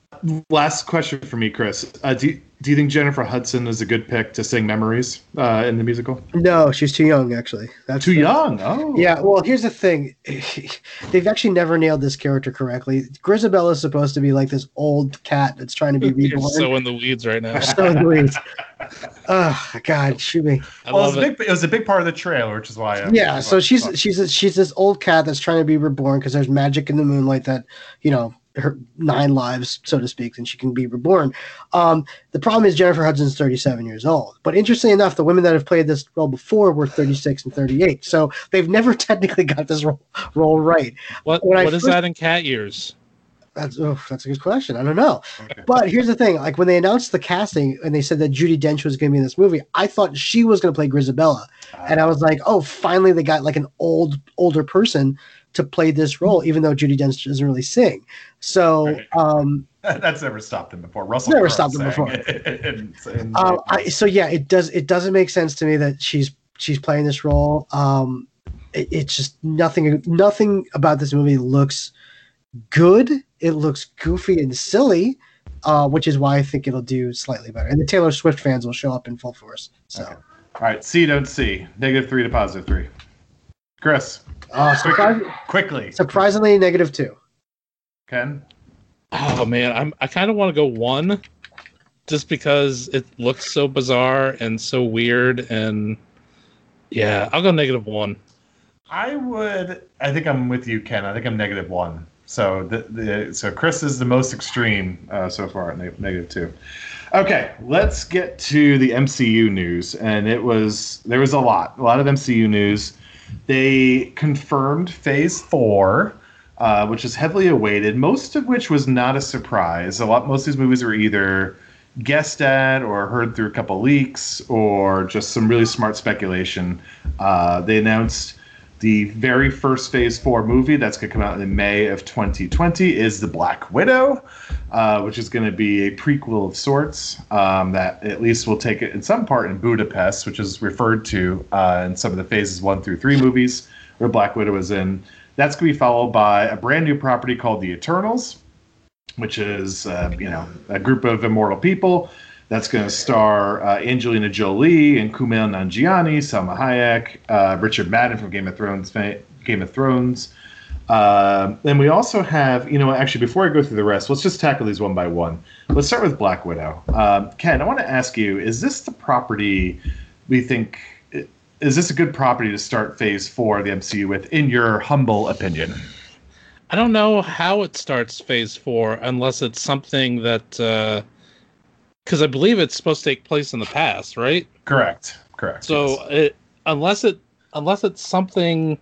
last question for me, Chris. Uh, do you, do you think Jennifer Hudson is a good pick to sing "Memories" uh, in the musical? No, she's too young. Actually, that's Too the- young. Oh, Yeah, well, here's the thing. They've actually never nailed this character correctly. Grizabella is supposed to be like this old cat that's trying to be reborn. so in the weeds right now. so in the weeds. Oh God, shoot me. I well, it was, a it. big, it was a big part of the trailer, which is why. I, Yeah, so she's she's a, she's this old cat that's trying to be reborn because there's magic in the moonlight that you know her nine lives, so to speak, and she can be reborn. Um, the problem is Jennifer Hudson's 37 years old, but interestingly enough, the women that have played this role before were 36 and 38, so they've never technically got this role, role right. What when what is first- that in cat years? That's oh, that's a good question. I don't know. Okay. But here's the thing: like when they announced the casting and they said that Judi Dench was going to be in this movie, I thought she was going to play Grizabella, and I was like, oh, finally they got like an old older person to play this role, even though Judi Dench doesn't really sing. So, Right. um, That's never stopped him before. Russell Never Crowe stopped him before. in- in- uh, I, so yeah, it does it doesn't make sense to me that she's she's playing this role. Um, it, it's just nothing nothing about this movie looks good. It looks goofy and silly. Uh, which is why I think it'll do slightly better, and the Taylor Swift fans will show up in full force. So, Okay. All right, C don't see Negative three to positive three. Chris, uh, surpris- quickly. surprisingly, negative two. Ken. Oh man, I'm I kind of want to go one, just because it looks so bizarre and so weird, and yeah, I'll go negative one. I would. I think I'm with you, Ken. I think I'm negative one. So the, the so Chris is the most extreme uh, so far at neg- negative two. Okay, let's get to the MCU news, and it was there was a lot, a lot of MCU news. They confirmed Phase Four, uh, which is heavily awaited. Most of which was not a surprise. A lot, most of these movies were either guessed at or heard through a couple leaks or just some really smart speculation. Uh, they announced the very first Phase 4 movie that's going to come out in May of 2020 is The Black Widow, uh, which is going to be a prequel of sorts um, that at least will take it in some part in Budapest, which is referred to uh, in some of the Phases 1 through 3 movies where Black Widow is in. That's going to be followed by a brand new property called The Eternals. which is uh, you know a group of immortal people. That's going to star uh, Angelina Jolie and Kumail Nanjiani, Salma Hayek, uh, Richard Madden from Game of Thrones. Game of Thrones. Uh, and we also have, you know, actually, before I go through the rest, let's just tackle these one by one. Let's start with Black Widow. Um, Ken, I want to ask you: Is this the property we think? Is this a good property to start Phase Four of the MCU with, in your humble opinion? I don't know how it starts Phase Four unless it's something that because I believe it's supposed to take place in the past, right? Correct. Correct. So yes. it, unless it unless it's something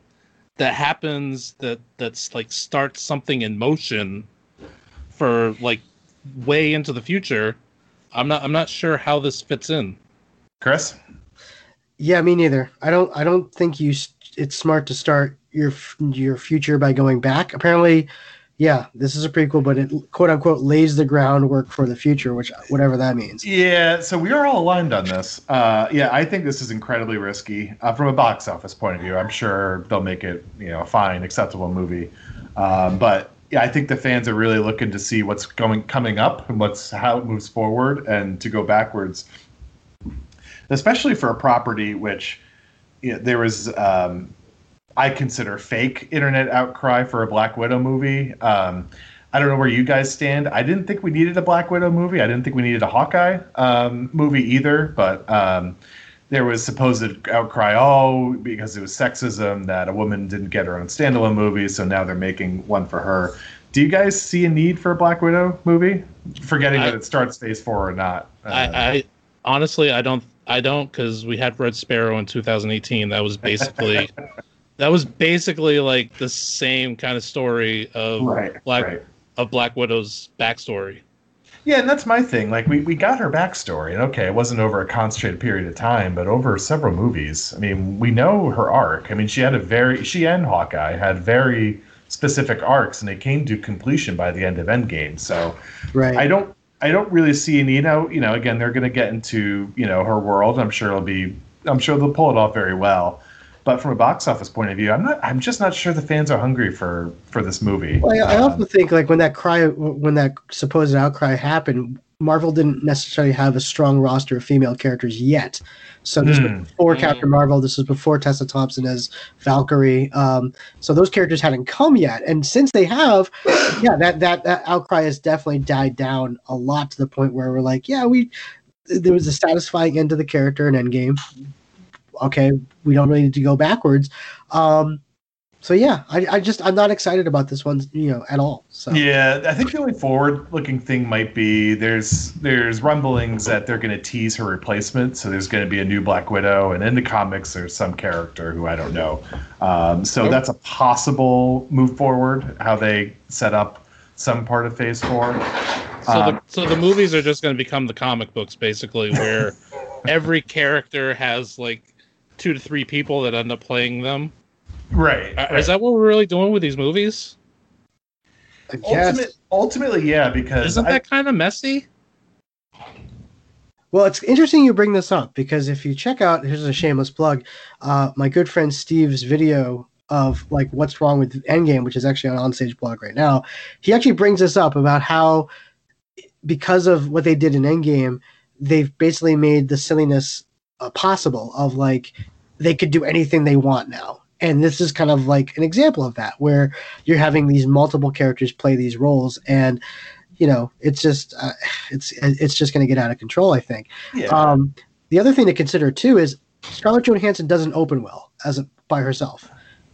that happens that that's like starts something in motion for like way into the future, I'm not I'm not sure how this fits in. Chris. Yeah, me neither. I don't. I don't think you. It's smart to start your your future by going back. Apparently, yeah, this is a prequel, but it quote unquote lays the groundwork for the future, which whatever that means. Yeah, so we are all aligned on this. Uh, yeah, I think this is incredibly risky uh, from a box office point of view. I'm sure they'll make it, you know, a fine, acceptable movie. Um, but yeah, I think the fans are really looking to see what's going coming up and what's how it moves forward, and to go backwards, especially for a property which you know, there was. Um, I consider fake internet outcry for a Black Widow movie. Um, I don't know where you guys stand. I didn't think we needed a Black Widow movie. I didn't think we needed a Hawkeye um, movie either. But um, there was supposed outcry, oh, because it was sexism that a woman didn't get her own standalone movie, so now they're making one for her. Do you guys see a need for a Black Widow movie? Forgetting I, that it starts Phase Four or not. Uh, I, I honestly, I don't. I don't because we had Red Sparrow in 2018. That was basically that was basically like the same kind of story of right, Black right. of Black Widow's backstory. Yeah, and that's my thing. Like we, we got her backstory, and okay, it wasn't over a concentrated period of time, but over several movies. I mean, we know her arc. I mean, she had a very she and Hawkeye had very specific arcs, and they came to completion by the end of Endgame. So, right. I don't I don't really see any. You know, you know, again, they're going to get into you know her world. I'm sure it'll be. I'm sure they'll pull it off very well. But from a box office point of view, I'm not. I'm just not sure the fans are hungry for for this movie. Well, I, I um, also think like when that cry, when that supposed outcry happened, Marvel didn't necessarily have a strong roster of female characters yet. So this mm. was before mm. Captain Marvel. This was before Tessa Thompson as Valkyrie. Um, so those characters hadn't come yet, and since they have, yeah, that that that outcry has definitely died down a lot to the point where we're like, yeah, we there was a satisfying end to the character in Endgame okay, we don't really need to go backwards. Um, so yeah, I, I just I'm not excited about this one, you know, at all. So yeah, I think the only forward-looking thing might be there's there's rumblings that they're going to tease her replacement. So there's going to be a new Black Widow, and in the comics there's some character who I don't know. Um, so that's a possible move forward. How they set up some part of Phase Four. So um, the so the movies are just going to become the comic books, basically, where every character has like two to three people that end up playing them. Right. Uh, right. Is that what we're really doing with these movies? Ultimate, ultimately, yeah, because isn't that kind of messy? Well, it's interesting you bring this up because if you check out, here's a shameless plug, uh, my good friend Steve's video of like what's wrong with Endgame, which is actually on Onstage blog right now. He actually brings this up about how because of what they did in Endgame, they've basically made the silliness uh, possible of like they could do anything they want now. And this is kind of like an example of that where you're having these multiple characters play these roles and you know it's just uh, it's it's just going to get out of control i think. Yeah. um, the other thing to consider too is scarlett johansson doesn't open well as a, by herself.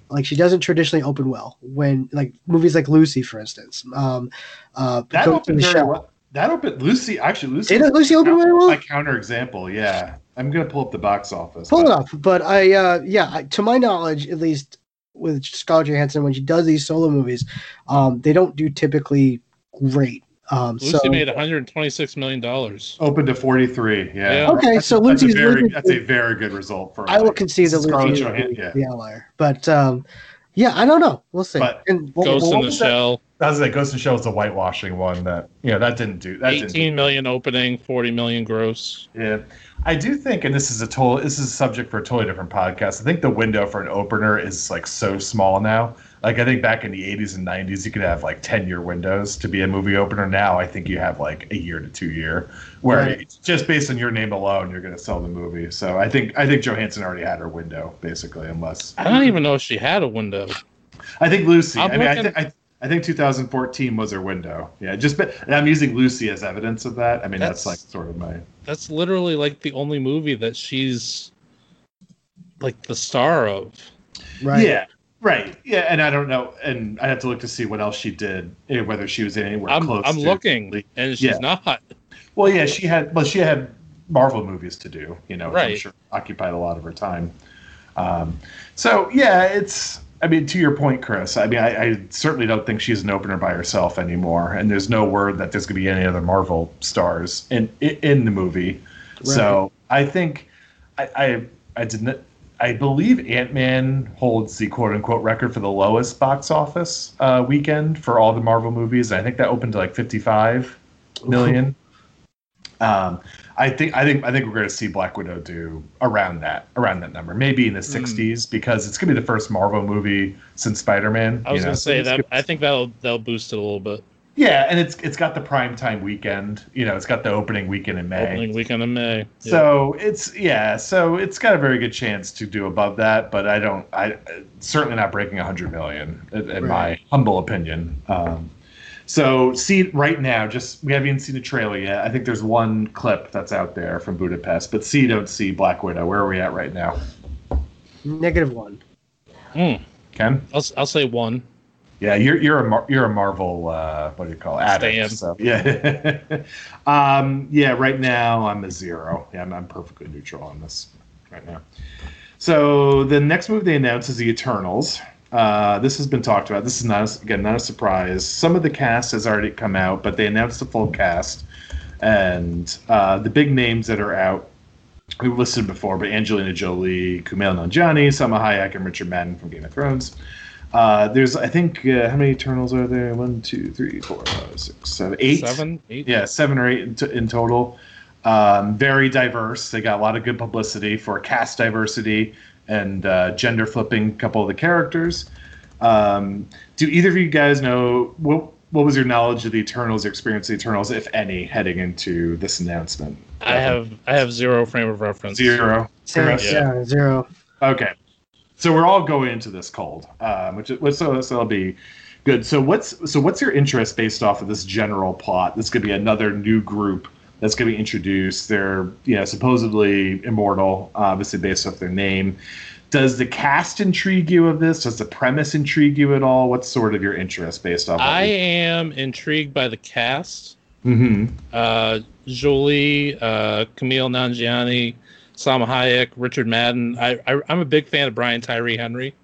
Like she doesn't traditionally open well when like movies like lucy for instance. Um, uh, that opened very well. That opened lucy actually lucy did lucy open very well? my counter example yeah I'm gonna pull up the box office. Pull but. it up, but I, uh, yeah, I, to my knowledge, at least with Scarlett Johansson, when she does these solo movies, um, they don't do typically great. Um, Lucy so, made 126 million dollars. Open to 43. Yeah. yeah. Okay, that's, so that's Lucy's a very, that's a very good result for. I will concede that Lucy is yeah. the outlier, but um, yeah, I don't know. We'll see. But and, Ghost in the Shell. That was like Ghost in the Shell is a whitewashing one that you know that didn't do that. 18 didn't million opening, 40 million gross. Yeah, I do think, and this is a total, this is a subject for a totally different podcast. I think the window for an opener is like so small now. Like I think back in the 80s and 90s, you could have like 10 year windows to be a movie opener. Now I think you have like a year to two year, where Right. it's just based on your name alone, you're going to sell the movie. So I think I think Johansson already had her window basically, unless I don't even know if she had a window. I think Lucy. I'm I mean, I, looking- th- I I think 2014 was her window. Yeah, just but and I'm using Lucy as evidence of that. I mean, that's, That's- like sort of my That's literally like the only movie that she's like the star of. Right. Yeah, right. Yeah, and I don't know, and I have to look to see what else she did, eh, whether she was anywhere I'm close. I'm to- looking, and she's Yeah. not. Well, yeah, she had, well, she had Marvel movies to do, you know, which I'm Right. sure occupied a lot of her time. Um, so yeah, it's. I mean, to your point, Chris. I mean, I, I certainly don't think she's an opener by herself anymore, and there's no word that there's going to be any other Marvel stars in in, the movie. So I think I I, I didn't. I believe Ant Man holds the quote unquote record for the lowest box office uh, weekend for all the Marvel movies. I think that opened to like 55 million. Um, I think I think I think we're going to see Black Widow do around that around that number, maybe in the Hmm. 60s, because it's going to be the first Marvel movie since Spider Man. I was gonna say that. I think that'll that'll boost it a little bit. Yeah, and it's it's got the prime time weekend. You know, it's got the opening weekend in May. Opening weekend in May. Yeah. So it's yeah, so it's got a very good chance to do above that, but I don't, I certainly not breaking hundred million in, in my humble opinion. Um, so see right now, just we haven't even seen the trailer yet. I think there's one clip that's out there from Budapest, but see don't see Black Widow. Where are we at right now? Negative one. Mm, Ken? I'll s- I'll say one. Yeah, you're you're a Mar- you're a Marvel uh, what do you call it? addict? Stan. So yeah, um, yeah. Right now I'm a zero. Yeah, I'm, I'm perfectly neutral on this right now. So the next movie they announced is the Eternals. Uh, this has been talked about. This is not a, again not a surprise. Some of the cast has already come out, but they announced the full cast, and uh, the big names that are out. We've listed before, but Angelina Jolie, Kumail Nanjiani, Salma Hayek, and Richard Madden from Game of Thrones. Uh, there's, I think, uh, how many Eternals are there? One, two, three, four, five, six, seven, eight. Seven, eight. Yeah, seven or eight in, t- in total. Um, very diverse. They got a lot of good publicity for cast diversity and uh, gender flipping a couple of the characters. Um, do either of you guys know what what was your knowledge of the Eternals, your experience of the Eternals, if any, heading into this announcement? I have I have zero frame of reference. zero. Zero. Chris? Yeah, zero. Okay, so we're all going into this cold, um, which is, so so that'll be good. So what's so what's your interest based off of this general plot? This could be another new group that's going to be introduced. They're you know supposedly immortal, obviously based off their name. Does the cast intrigue you of this? Does the premise intrigue you at all? What's sort of your interest based off? I am intrigued by the cast. mm-hmm. Uh, Jolie, uh, Kumail Nanjiani, Salma Hayek, Richard Madden. I, I I'm a big fan of Brian Tyree Henry.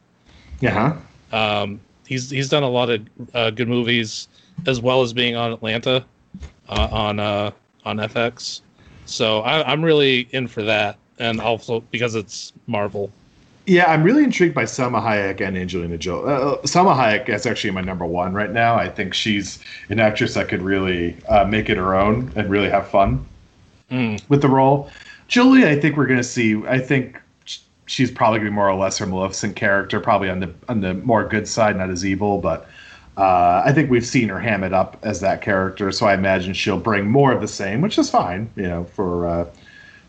Yeah. Um, he's he's done a lot of uh, good movies as well as being on Atlanta uh, on uh, on FX. So I, I'm really in for that, and also because it's Marvel. Yeah, I'm really intrigued by Salma Hayek and Angelina Jolie. Uh, Salma Hayek is actually my number one right now. I think she's an actress that could really uh, make it her own and really have fun Mm. with the role. Jolie, I think we're going to see. I think she's probably going to be more or less her Maleficent character, probably on the on the more good side, not as evil. But uh, I think we've seen her ham it up as that character, so I imagine she'll bring more of the same, which is fine, you know, for uh,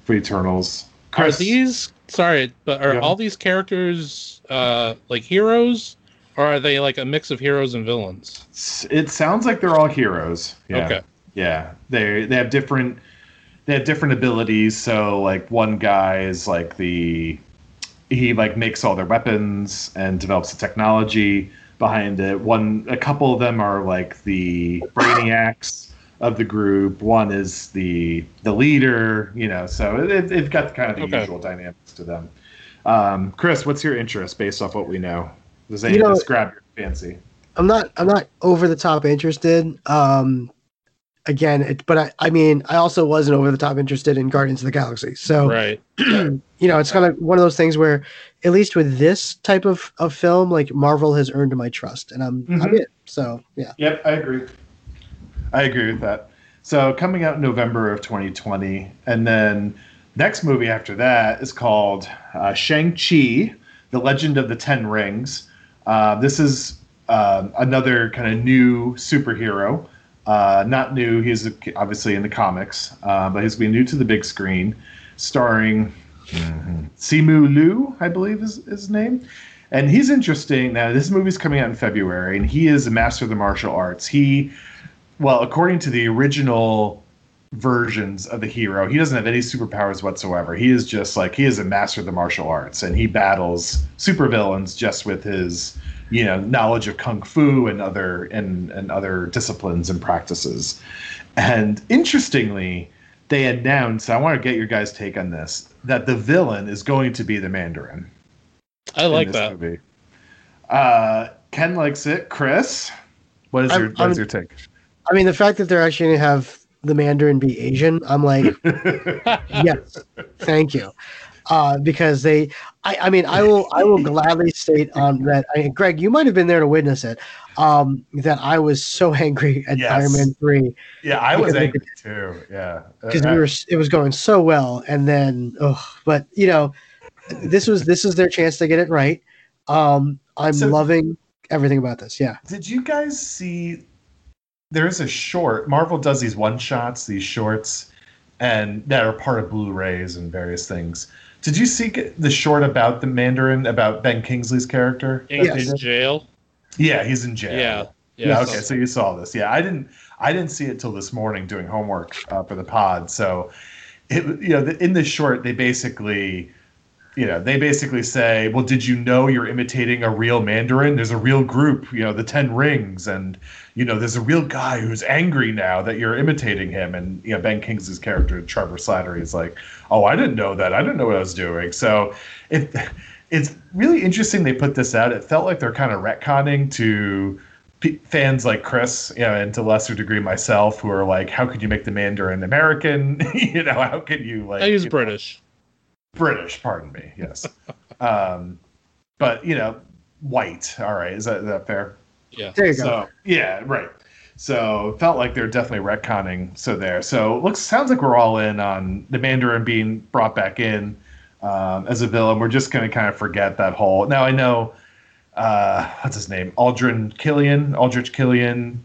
for Eternals. Are these sorry, but are Yeah. all these characters uh, like heroes, or are they like a mix of heroes and villains? It sounds like they're all heroes. Yeah. Okay. Yeah. They they have different they have different abilities. So like one guy is like the he like makes all their weapons and develops the technology behind it. One a couple of them are like the brainiacs of the group. One is the the leader, you know, so it, it, they've got kind of the Okay. usual dynamics to them. Um, Chris, what's your interest based off what we know? Does any You of know- grab your fancy? I'm not I'm not over the top interested. Um again, it, but I, I mean I also wasn't over the top interested in Guardians of the Galaxy. So Right. you know, it's kind of one of those things where at least with this type of, of film, like Marvel has earned my trust and I'm I'm Mhm. in. So yeah. Yep, I agree. I agree with that. So coming out in November of 2020, and then next movie after that is called uh, Shang Chi: The Legend of the Ten Rings. Uh, this is um, another kind of new superhero. Uh, not new. He's obviously in the comics, uh, but he's been new to the big screen, starring mm-hmm. Simu Liu, I believe is, is his name. And he's interesting. Now, this movie's coming out in February, and he is a master of the martial arts. He, well, according to the original versions of the hero, he doesn't have any superpowers whatsoever. He is just like he is a master of the martial arts, and he battles supervillains just with his you know knowledge of kung fu and other and and other disciplines and practices. And interestingly, they announced. I want to get your guys' take on this. That the villain is going to be the Mandarin. I like that. Movie. Uh, Ken likes it. Chris, what is I'm, your what is your take? I mean, the fact that they're actually going to have the Mandarin be Asian, I'm like, yes, thank you uh, because they. I, I mean, I will I will gladly state um, that I, Greg, you might have been there to witness it. Um, that I was so angry at yes. Iron Man three. Yeah, I was angry too. Yeah, because we were it was going so well, and then oh, but you know, this was this is their chance to get it right. Um, I'm so, loving everything about this. Yeah. Did you guys see? There's a short. Marvel does these one shots, these shorts, and that are part of Blu-rays and various things. Did you see the short about the Mandarin about Ben Kingsley's character? In jail. Yeah, he's in jail. Yeah. Yeah. yeah okay, so you saw this. Yeah, I didn't. I didn't see it till this morning doing homework uh, for the pod. So, it you know in this short they basically you know, they basically say, well, did you know you're imitating a real Mandarin? There's a real group, you know, the Ten Rings, and you know, there's a real guy who's angry now that you're imitating him. And you know, Ben Kingsley's character, Trevor Slattery, is like, oh, I didn't know that. I didn't know what I was doing. So it it's really interesting they put this out. It felt like they're kind of retconning to fans like Chris, you know, and to lesser degree myself, who are like, how could you make the Mandarin American? you know, how could you like? He's British. Know, British, pardon me. Yes, um, but you know, white. All right, is that is that fair? Yeah. There you so, go. Yeah, right. So felt like they're definitely retconning. So there. So looks sounds like we're all in on the Mandarin being brought back in um, as a villain. We're just going to kind of forget that whole. Now I know uh, what's his name, Aldrin Killian, Aldrich Killian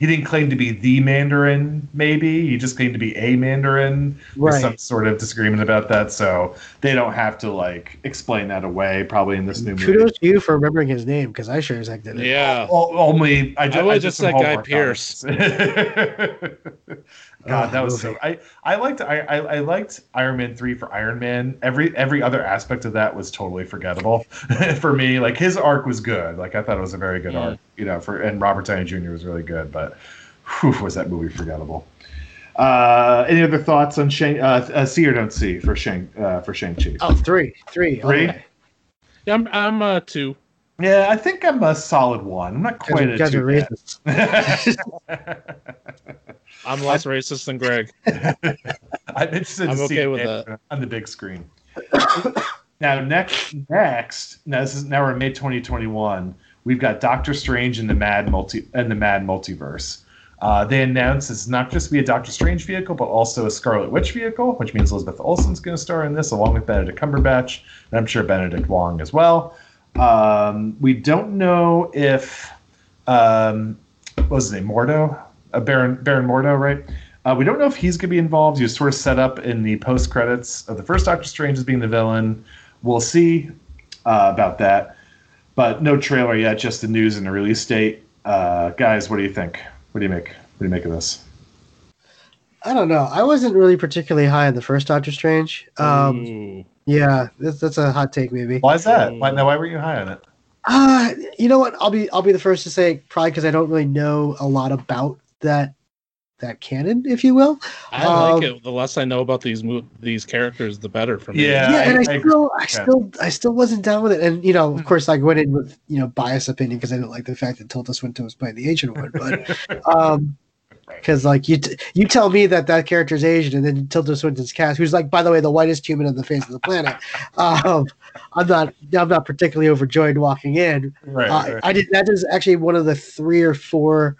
he didn't claim to be the Mandarin, maybe. He just claimed to be a Mandarin. Right. There's some sort of disagreement about that. So they don't have to like explain that away probably in this new movie. Kudos to you for remembering his name because I sure as heck didn't. Yeah. only I, just, I, I just said Guy Pearce. God, oh, that was so. I I liked I, I, I liked Iron Man three for Iron Man. Every every other aspect of that was totally forgettable for me. Like his arc was good. Like I thought it was a very good mm. arc. You know, for and Robert Downey Jr. was really good, but whew, was that movie forgettable. Uh, any other thoughts on Shang? Uh, uh, see or don't see for Shang uh, for Shang Chi? Oh, three, three, three. Okay. Yeah, I'm I'm uh, two. Yeah, I think I'm a solid one. I'm not quite a two. I'm less racist than Greg. I'm interested I'm to okay see with that. on the big screen. now, next, next, now this is now we're in May 2021. We've got Doctor Strange in the Mad multi and the Mad Multiverse. Uh, they announced it's not just be a Doctor Strange vehicle, but also a Scarlet Witch vehicle, which means Elizabeth Olsen's going to star in this, along with Benedict Cumberbatch, and I'm sure Benedict Wong as well. Um, we don't know if um, what was his name, Mordo, uh, Baron Baron Mordo, right? Uh, we don't know if he's going to be involved. He was sort of set up in the post credits of the first Doctor Strange as being the villain. We'll see uh, about that, but no trailer yet. Just the news and the release date. Uh, guys, what do you think? What do you make? What do you make of this? I don't know. I wasn't really particularly high on the first Doctor Strange. Um, yeah, that's, that's a hot take, maybe. Why is that? Why, now, why were you high on it? Uh, you know what? I'll be I'll be the first to say probably because I don't really know a lot about that that canon, if you will. I um, like it. The less I know about these mo- these characters, the better for me. Yeah, yeah, and I, I still, I, still, I still wasn't down with it. And you know, of hmm. course, I went in with you know bias opinion because I didn't like the fact that Tilda Swinton was playing the Asian one. But um, because like you t- you tell me that that character is Asian, and then Tilda Swinton's cast, who's like by the way the whitest human on the face of the planet. Um, I'm not I'm not particularly overjoyed walking in. Right, uh, right. I did that is actually one of the three or four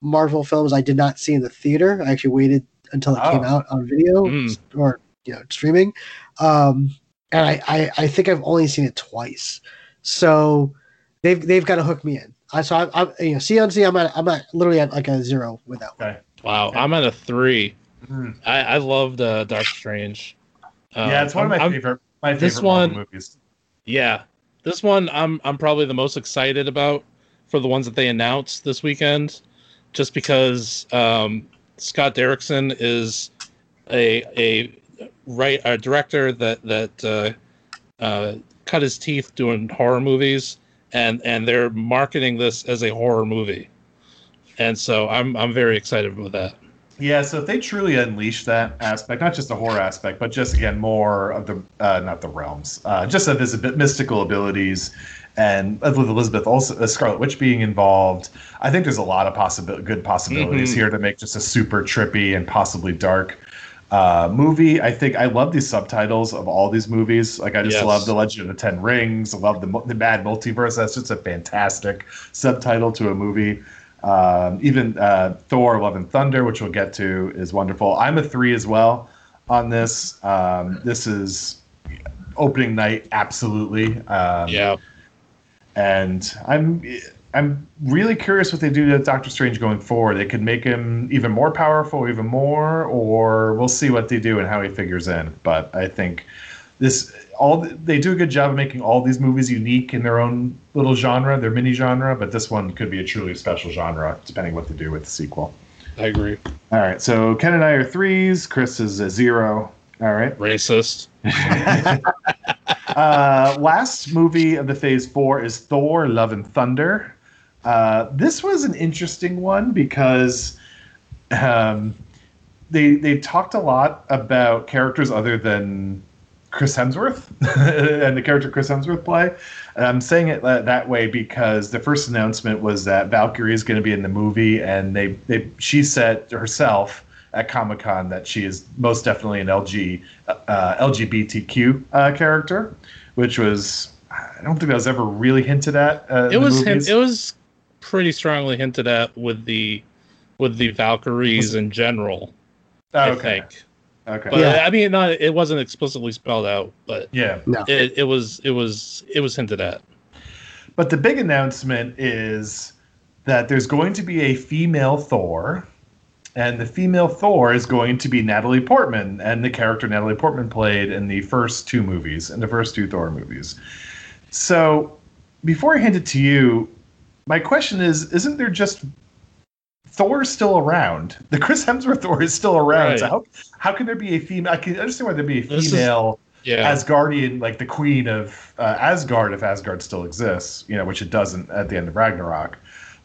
Marvel films I did not see in the theater. I actually waited until it oh. came out on video mm. or you know streaming, um, and I, I I think I've only seen it twice. So they've they've got to hook me in. I so I, I you know C on C. I'm at I'm at literally at like a zero with that one. Okay. Wow, I'm at a three. Mm. I, I loved uh, Dark Strange. Uh, yeah, it's one of my I'm- I'm- favorite. My favorite this Marvel one- movies. Yeah, this one I'm I'm probably the most excited about for the ones that they announced this weekend, just because um, Scott Derrickson is a a right a director that that uh, uh, cut his teeth doing horror movies, and and they're marketing this as a horror movie, and so I'm I'm very excited with that. Yeah, so if they truly unleash that aspect, not just the horror aspect, but just again more of the uh, not the realms, uh, just of his mystical abilities, and with Elizabeth also uh, Scarlet Witch being involved, I think there's a lot of possible good possibilities Mhm. here to make just a super trippy and possibly dark uh, movie. I think I love these subtitles of all these movies. Like I just Yes. love the Legend of the Ten Rings. I love the the Mad Multiverse. That's just a fantastic subtitle to a movie. Um, even uh, Thor: Love and Thunder, which we'll get to, is wonderful. I'm a three as well on this. Um, this is opening night, absolutely. Um, Yeah, and I'm I'm really curious what they do to Doctor Strange going forward. They could make him even more powerful, even more, or we'll see what they do and how he figures in. But I think this all they do a good job of making all these movies unique in their own little genre, their mini genre. But this one could be a truly special genre, depending what they do with the sequel. I agree. All right, so Ken and I are threes. Chris is a zero. All right. Racist. uh, last movie of the Phase Four is Thor: Love and Thunder. Uh, this was an interesting one because um, they they talked a lot about characters other than Chris Hemsworth and the character Chris Hemsworth play. And I'm saying it that, way because the first announcement was that Valkyrie is going to be in the movie, and they they she said herself at Comic Con that she is most definitely an LG uh, LGBTQ uh, character, which was I don't think that was ever really hinted at. Uh, it was hint, it was pretty strongly hinted at with the with the Valkyries in general. I okay. think, Okay. but Yeah. I mean, not it wasn't explicitly spelled out, but yeah. No. it, it was it was it was hinted at. But the big announcement is that there's going to be a female Thor, and the female Thor is going to be Natalie Portman, and the character Natalie Portman played in the first two movies, in the first two Thor movies. So, before I hand it to you, my question is: Isn't there just Thor still around? The Chris Hemsworth Thor is still around. So how how can there be a female? I can understand why there'd be a is- female. Yeah, Asgardian, like the queen of uh, Asgard, if Asgard still exists, you know, which it doesn't at the end of Ragnarok.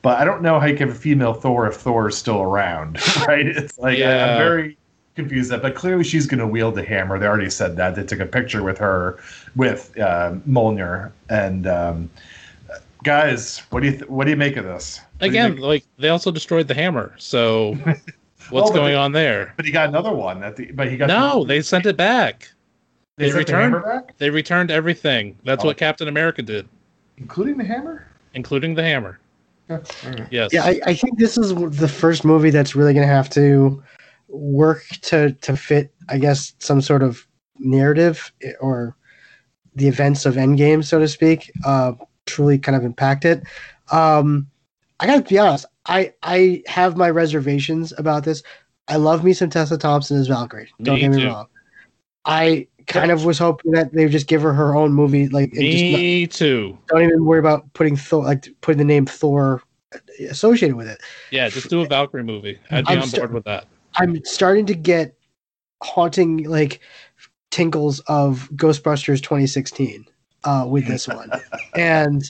But I don't know how you can have a female Thor if Thor is still around, right? It's like I, Yeah. am very confused. That, but clearly she's going to wield the hammer. They already said that. They took a picture with her, with uh, Mjolnir, and um, guys, what do you th- what do you make of this? What again, like they also destroyed the hammer. So what's but going they- on there? but he got another one at the. But he got No, they sent it back. they, they sent the returned- back, They returned everything. That's Oh. what Captain America did, including the hammer. including the hammer. Yeah. Yes. Yeah, I, I think this is the first movie that's really going to have to work to to fit, I guess, some sort of narrative eh, or the events of Endgame, so to speak, uh, truly kind of impact it. Um, I got to be honest, I I have my reservations about this. I love me some Tessa Thompson as Valkyrie. Don't Me get me too. wrong. I kind of was hoping that they would just give her her own movie, like and just not- Me too. don't even worry about putting Thor, like putting the name Thor associated with it. Yeah, just do a Valkyrie movie. I'd be I'm on st- board with that. I'm starting to get haunting like tinkles of Ghostbusters 2016 uh, with this one, and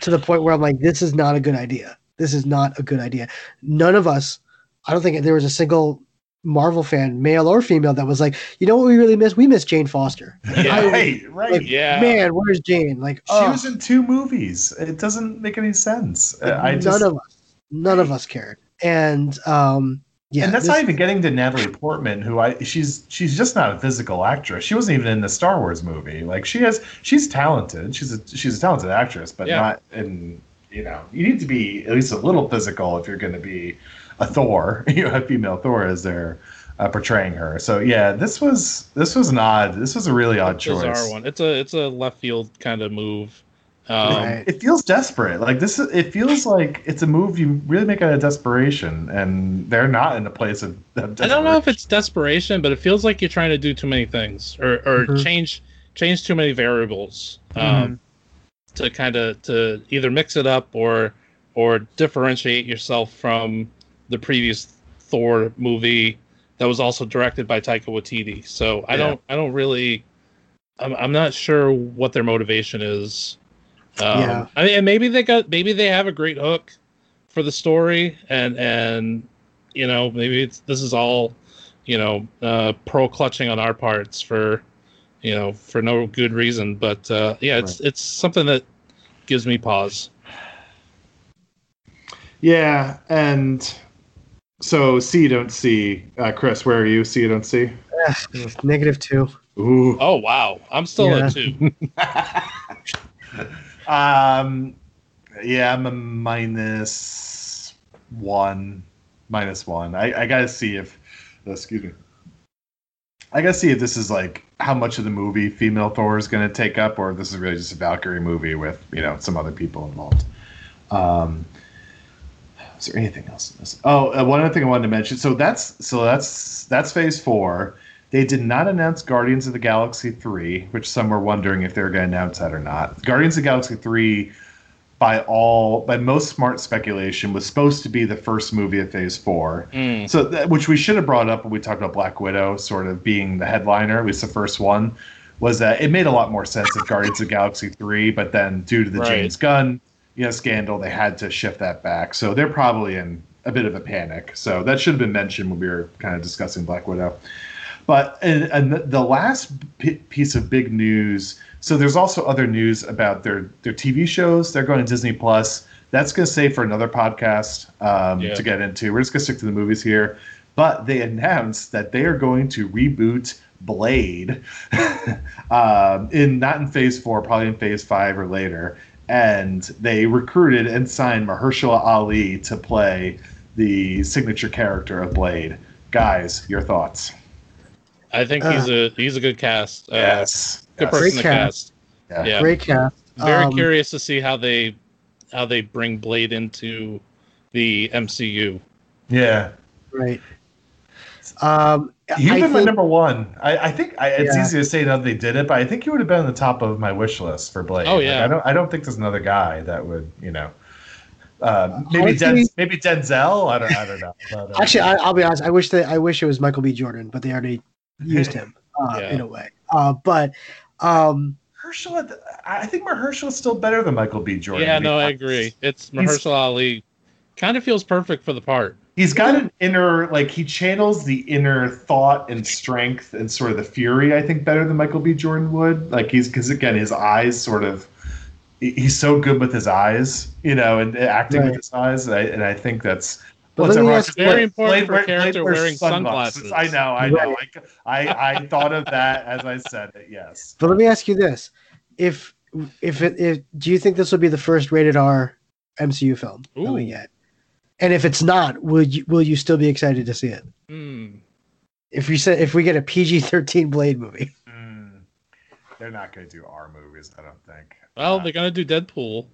to the point where I'm like, this is not a good idea. This is not a good idea. None of us, I don't think there was a single Marvel fan, male or female, that was like, you know what we really miss? We miss Jane Foster. Yeah. right, right. Like, Yeah. man, where's Jane? Like, She oh, was in two movies. It doesn't make any sense. Uh, I none just, of us, none of us cared. And um, yeah, and that's this- not even getting to Natalie Portman, who I she's she's just not a physical actress. She wasn't even in the Star Wars movie. Like she has, she's talented. She's a she's a talented actress, but Yeah. not in you know. You need to be at least a little physical if you're going to be a Thor, you know, a female Thor as they're uh, portraying her. So yeah, this was this was an odd. This was a really odd choice. Bizarre one. It's a it's a left field kind of move. Um, Right. It feels desperate. Like this, is, it feels like it's a move you really make out of desperation, and they're not in a place of. of I don't know if it's desperation, but it feels like you're trying to do too many things or, or Mhm. change change too many variables um, Mm-hmm. to kind of to either mix it up or or differentiate yourself from the previous Thor movie that was also directed by Taika Waititi. So I don't I don't really I'm I'm not sure what their motivation is. Um, Yeah. I mean, maybe they got maybe they have a great hook for the story, and and you know maybe it's this is all you know uh, pro clutching on our parts for you know for no good reason. But uh, yeah, it's it's something that gives me pause. Yeah, and so see you don't see. Uh, Chris, where are you? See you don't see. Negative two. Ooh. Oh wow, I'm still Yeah. at two. um, yeah, I'm a minus one. Minus one. I, I gotta see if. Excuse me. I gotta see if this is like how much of the movie female Thor is gonna take up, or if this is really just a Valkyrie movie with you know some other people involved. Um, is there anything else? In this? Oh, uh, one other thing I wanted to mention. So that's so that's that's Phase Four. They did not announce Guardians of the Galaxy 3, which some were wondering if they were going to announce that or not. Guardians of the Galaxy 3, by all, by most smart speculation, was supposed to be the first movie of Phase 4. Mm, So, that, which we should have brought up when we talked about Black Widow sort of being the headliner, at least the first one, was that it made a lot more sense if Guardians of the Galaxy 3, but then due to the Right. James Gunn you know, scandal, they had to shift that back. So they're probably in a bit of a panic. So that should have been mentioned when we were kind of discussing Black Widow. But and, and the- last p- piece of big news. So there's also other news about their their TV shows. They're going to Disney Plus. That's going to stay for another podcast um, Yeah. to get into. We're just going to stick to the movies here. But they announced that they are going to reboot Blade um, in not in Phase Four, probably in Phase Five or later. And they recruited and signed Mahershala Ali to play the signature character of Blade. Guys, your thoughts? I think he's a he's a good cast. Uh, Yes. good Yes. person Great to cast. cast. Yeah. Yeah, Great cast. very Um, curious to see how they how they bring Blade into the MCU. Yeah. Right. Um, He would I have been my number one. I, I think I, it's Yeah. easy to say now that they did it, but I think he would have been on the top of my wish list for Blade. Oh, Like, yeah. I don't. I don't think there's another guy that would. You know. Uh, maybe Honestly- Den, maybe Denzel. I don't. I don't know. But, uh, Actually, I, I'll be honest. I wish that I wish it was Michael B. Jordan, but they already used him uh, Yeah. in a way. Uh, but um, Herschel. I think Mahershala is still better than Michael B. Jordan. yeah, no, I agree. It's He's- Mahershala Ali. Kind of feels perfect for the part. He's got an inner, like he channels the inner thought and strength and sort of the fury. I think better than Michael B. Jordan would. Like he's because again, his eyes sort of. He's so good with his eyes, you know, and acting Right. with his eyes, and I, and I think that's. But what's let ironic. ask- Very important for a character wearing sunglasses. I know, I know. Right. I, I I thought of that as I said it. Yes. but let me ask you this: if if it if do you think this will be the first rated R MCU film that we Ooh. get? And if it's not, will you will you still be excited to see it? Hmm. If we said if we get a PG thirteen Blade movie, Mm, they're not going to do R movies. I don't think. Well, Uh, they're gonna do Deadpool,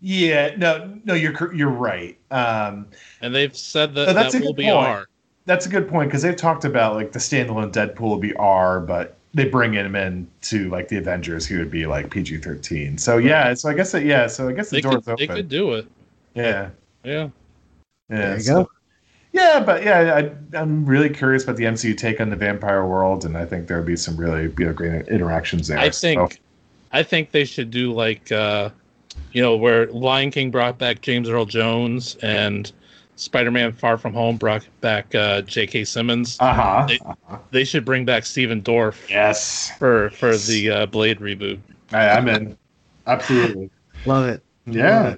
Yeah, no, no, you're you're right. Um, and they've said that No, that's that a will good be point. R. that's a good point because they've talked about like the standalone Deadpool will be R, but they bring him in to like the Avengers, he would be like PG thirteen. So yeah, so I guess that yeah, so I guess the They door's could, they could do it. Yeah, Yeah. yeah. there you so- go. Yeah, but yeah, I, I'm really curious about the MCU take on the vampire world, and I think there would be some really you know great interactions there. I So- think I think they should do like uh you know where Lion King brought back James Earl Jones and Spider-Man Far From Home brought back uh J.K. Simmons. uh huh. They- They should bring back Stephen Dorff Yes, for for the uh, Blade reboot. I, I'm in. Absolutely. Love it. Yeah.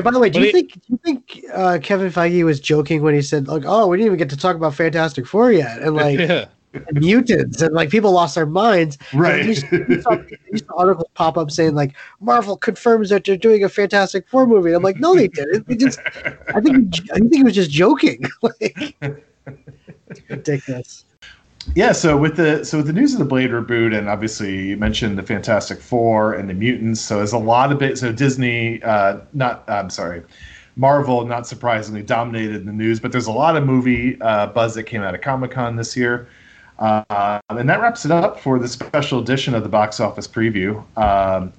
And by the way, do But you it- think do you think uh, Kevin Feige was joking when he said like, "Oh, we didn't even get to talk about Fantastic Four yet," and like yeah. mutants, and like people lost their minds. Right. You, you saw, you saw articles pop up saying like Marvel confirms that they're doing a Fantastic Four movie. And I'm like, no, they didn't. They just, I think, I think he was just joking. like, ridiculous. Yeah, so with the so with the news of the Blade reboot, and obviously you mentioned the Fantastic Four and the mutants. So there's a lot of it. So Disney, uh, not I'm sorry, Marvel, not surprisingly, dominated the news. But there's a lot of movie uh, buzz that came out of Comic Con this year, uh, and that wraps it up for the special edition of the box office preview. Um,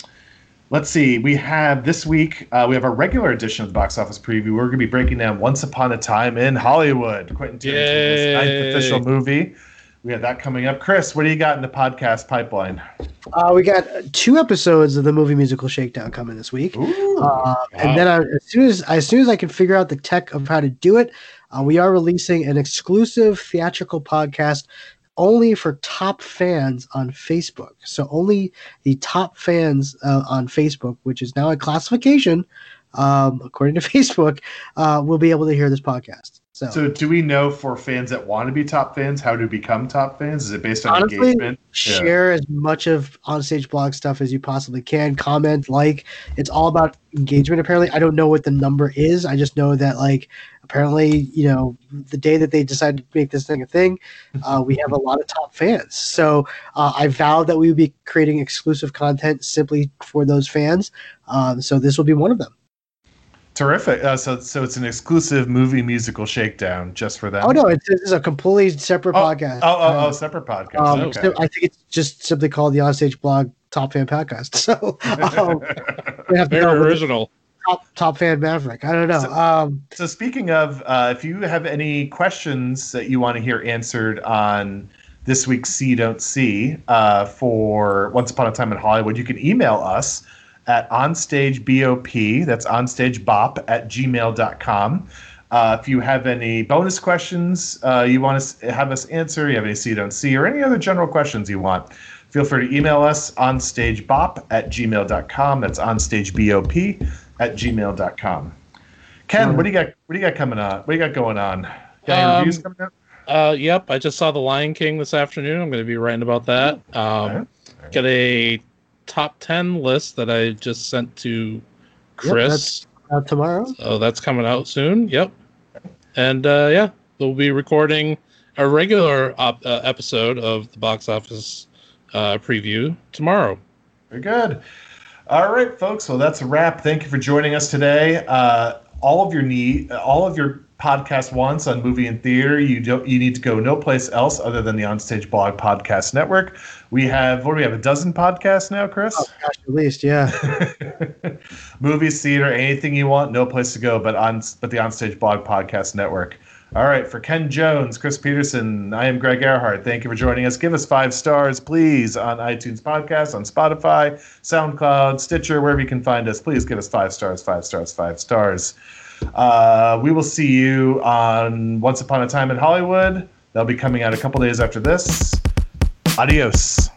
let's see. We have this week. Uh, we have our regular edition of the box office preview. We're going to be breaking down Once Upon a Time in Hollywood, Quentin Tarantino's ninth official movie. We have that coming up. Chris, what do you got in the podcast pipeline? Uh, we got two episodes of the movie musical shakedown coming this week, Ooh, uh, and then I, as soon as as soon as I can figure out the tech of how to do it, uh, we are releasing an exclusive theatrical podcast only for top fans on Facebook. So only the top fans uh, on Facebook, which is now a classification um, according to Facebook, uh, will be able to hear this podcast. So, so do we know for fans that want to be top fans how to become top fans? Is it based on Honestly, engagement? Yeah. share as much of onstage blog stuff as you possibly can. Comment, like. It's all about engagement. Apparently, I don't know what the number is. I just know that like apparently, you know, the day that they decided to make this thing a thing, uh, we have a lot of top fans. So uh, I vowed that we would be creating exclusive content simply for those fans. Um, so this will be one of them. Terrific. Uh, so so it's an exclusive movie musical shakedown just for them. Oh no, it's, this is a completely separate Oh, podcast. Oh, oh, Uh, oh, separate podcast. Um, okay. so I think it's just simply called the Onstage Blog Top Fan Podcast. So um, we have Very know original. top, top fan Maverick. I don't know. So- Um, So speaking of, uh, if you have any questions that you want to hear answered on this week's See Don't See uh, for Once Upon a Time in Hollywood, you can email us at onstagebop, that's onstagebop at gmail.com. Uh, if you have any bonus questions uh, you want us have us answer, you have any See Don't See, or any other general questions you want, feel free to email us onstagebop at gmail.com. That's onstagebop at gmail.com. Ken, what do you got? What do you got coming on? What do you got going on? Got any Um, reviews coming out? Uh, yep, I just saw The Lion King this afternoon. I'm going to be writing about that. Um, Alright. Got a top 10 list that I just sent to Chris. uh, tomorrow. so that's coming out soon. Yep. And uh, yeah, we'll be recording a regular op- uh, episode of the box office uh, preview tomorrow. Very good. All right, folks. Well, that's a wrap. Thank you for joining us today. Uh, all of your need, all of your podcast wants on movie and theater, you don't. You need to go no place else other than the Onstage Blog Podcast Network. We have what do we have? A dozen podcasts now, Chris. Oh, gosh, at least, yeah. Movies, theater, anything you want, no place to go but on but the Onstage Blog Podcast Network. All right, for Ken Jones, Chris Peterson, I am Greg Earhart. Thank you for joining us. Give us five stars, please, on iTunes Podcast, on Spotify, SoundCloud, Stitcher, wherever you can find us. Please give us five stars, five stars, five stars. Uh, we will see you on Once Upon a Time in Hollywood. That'll be coming out a couple days after this. Adios.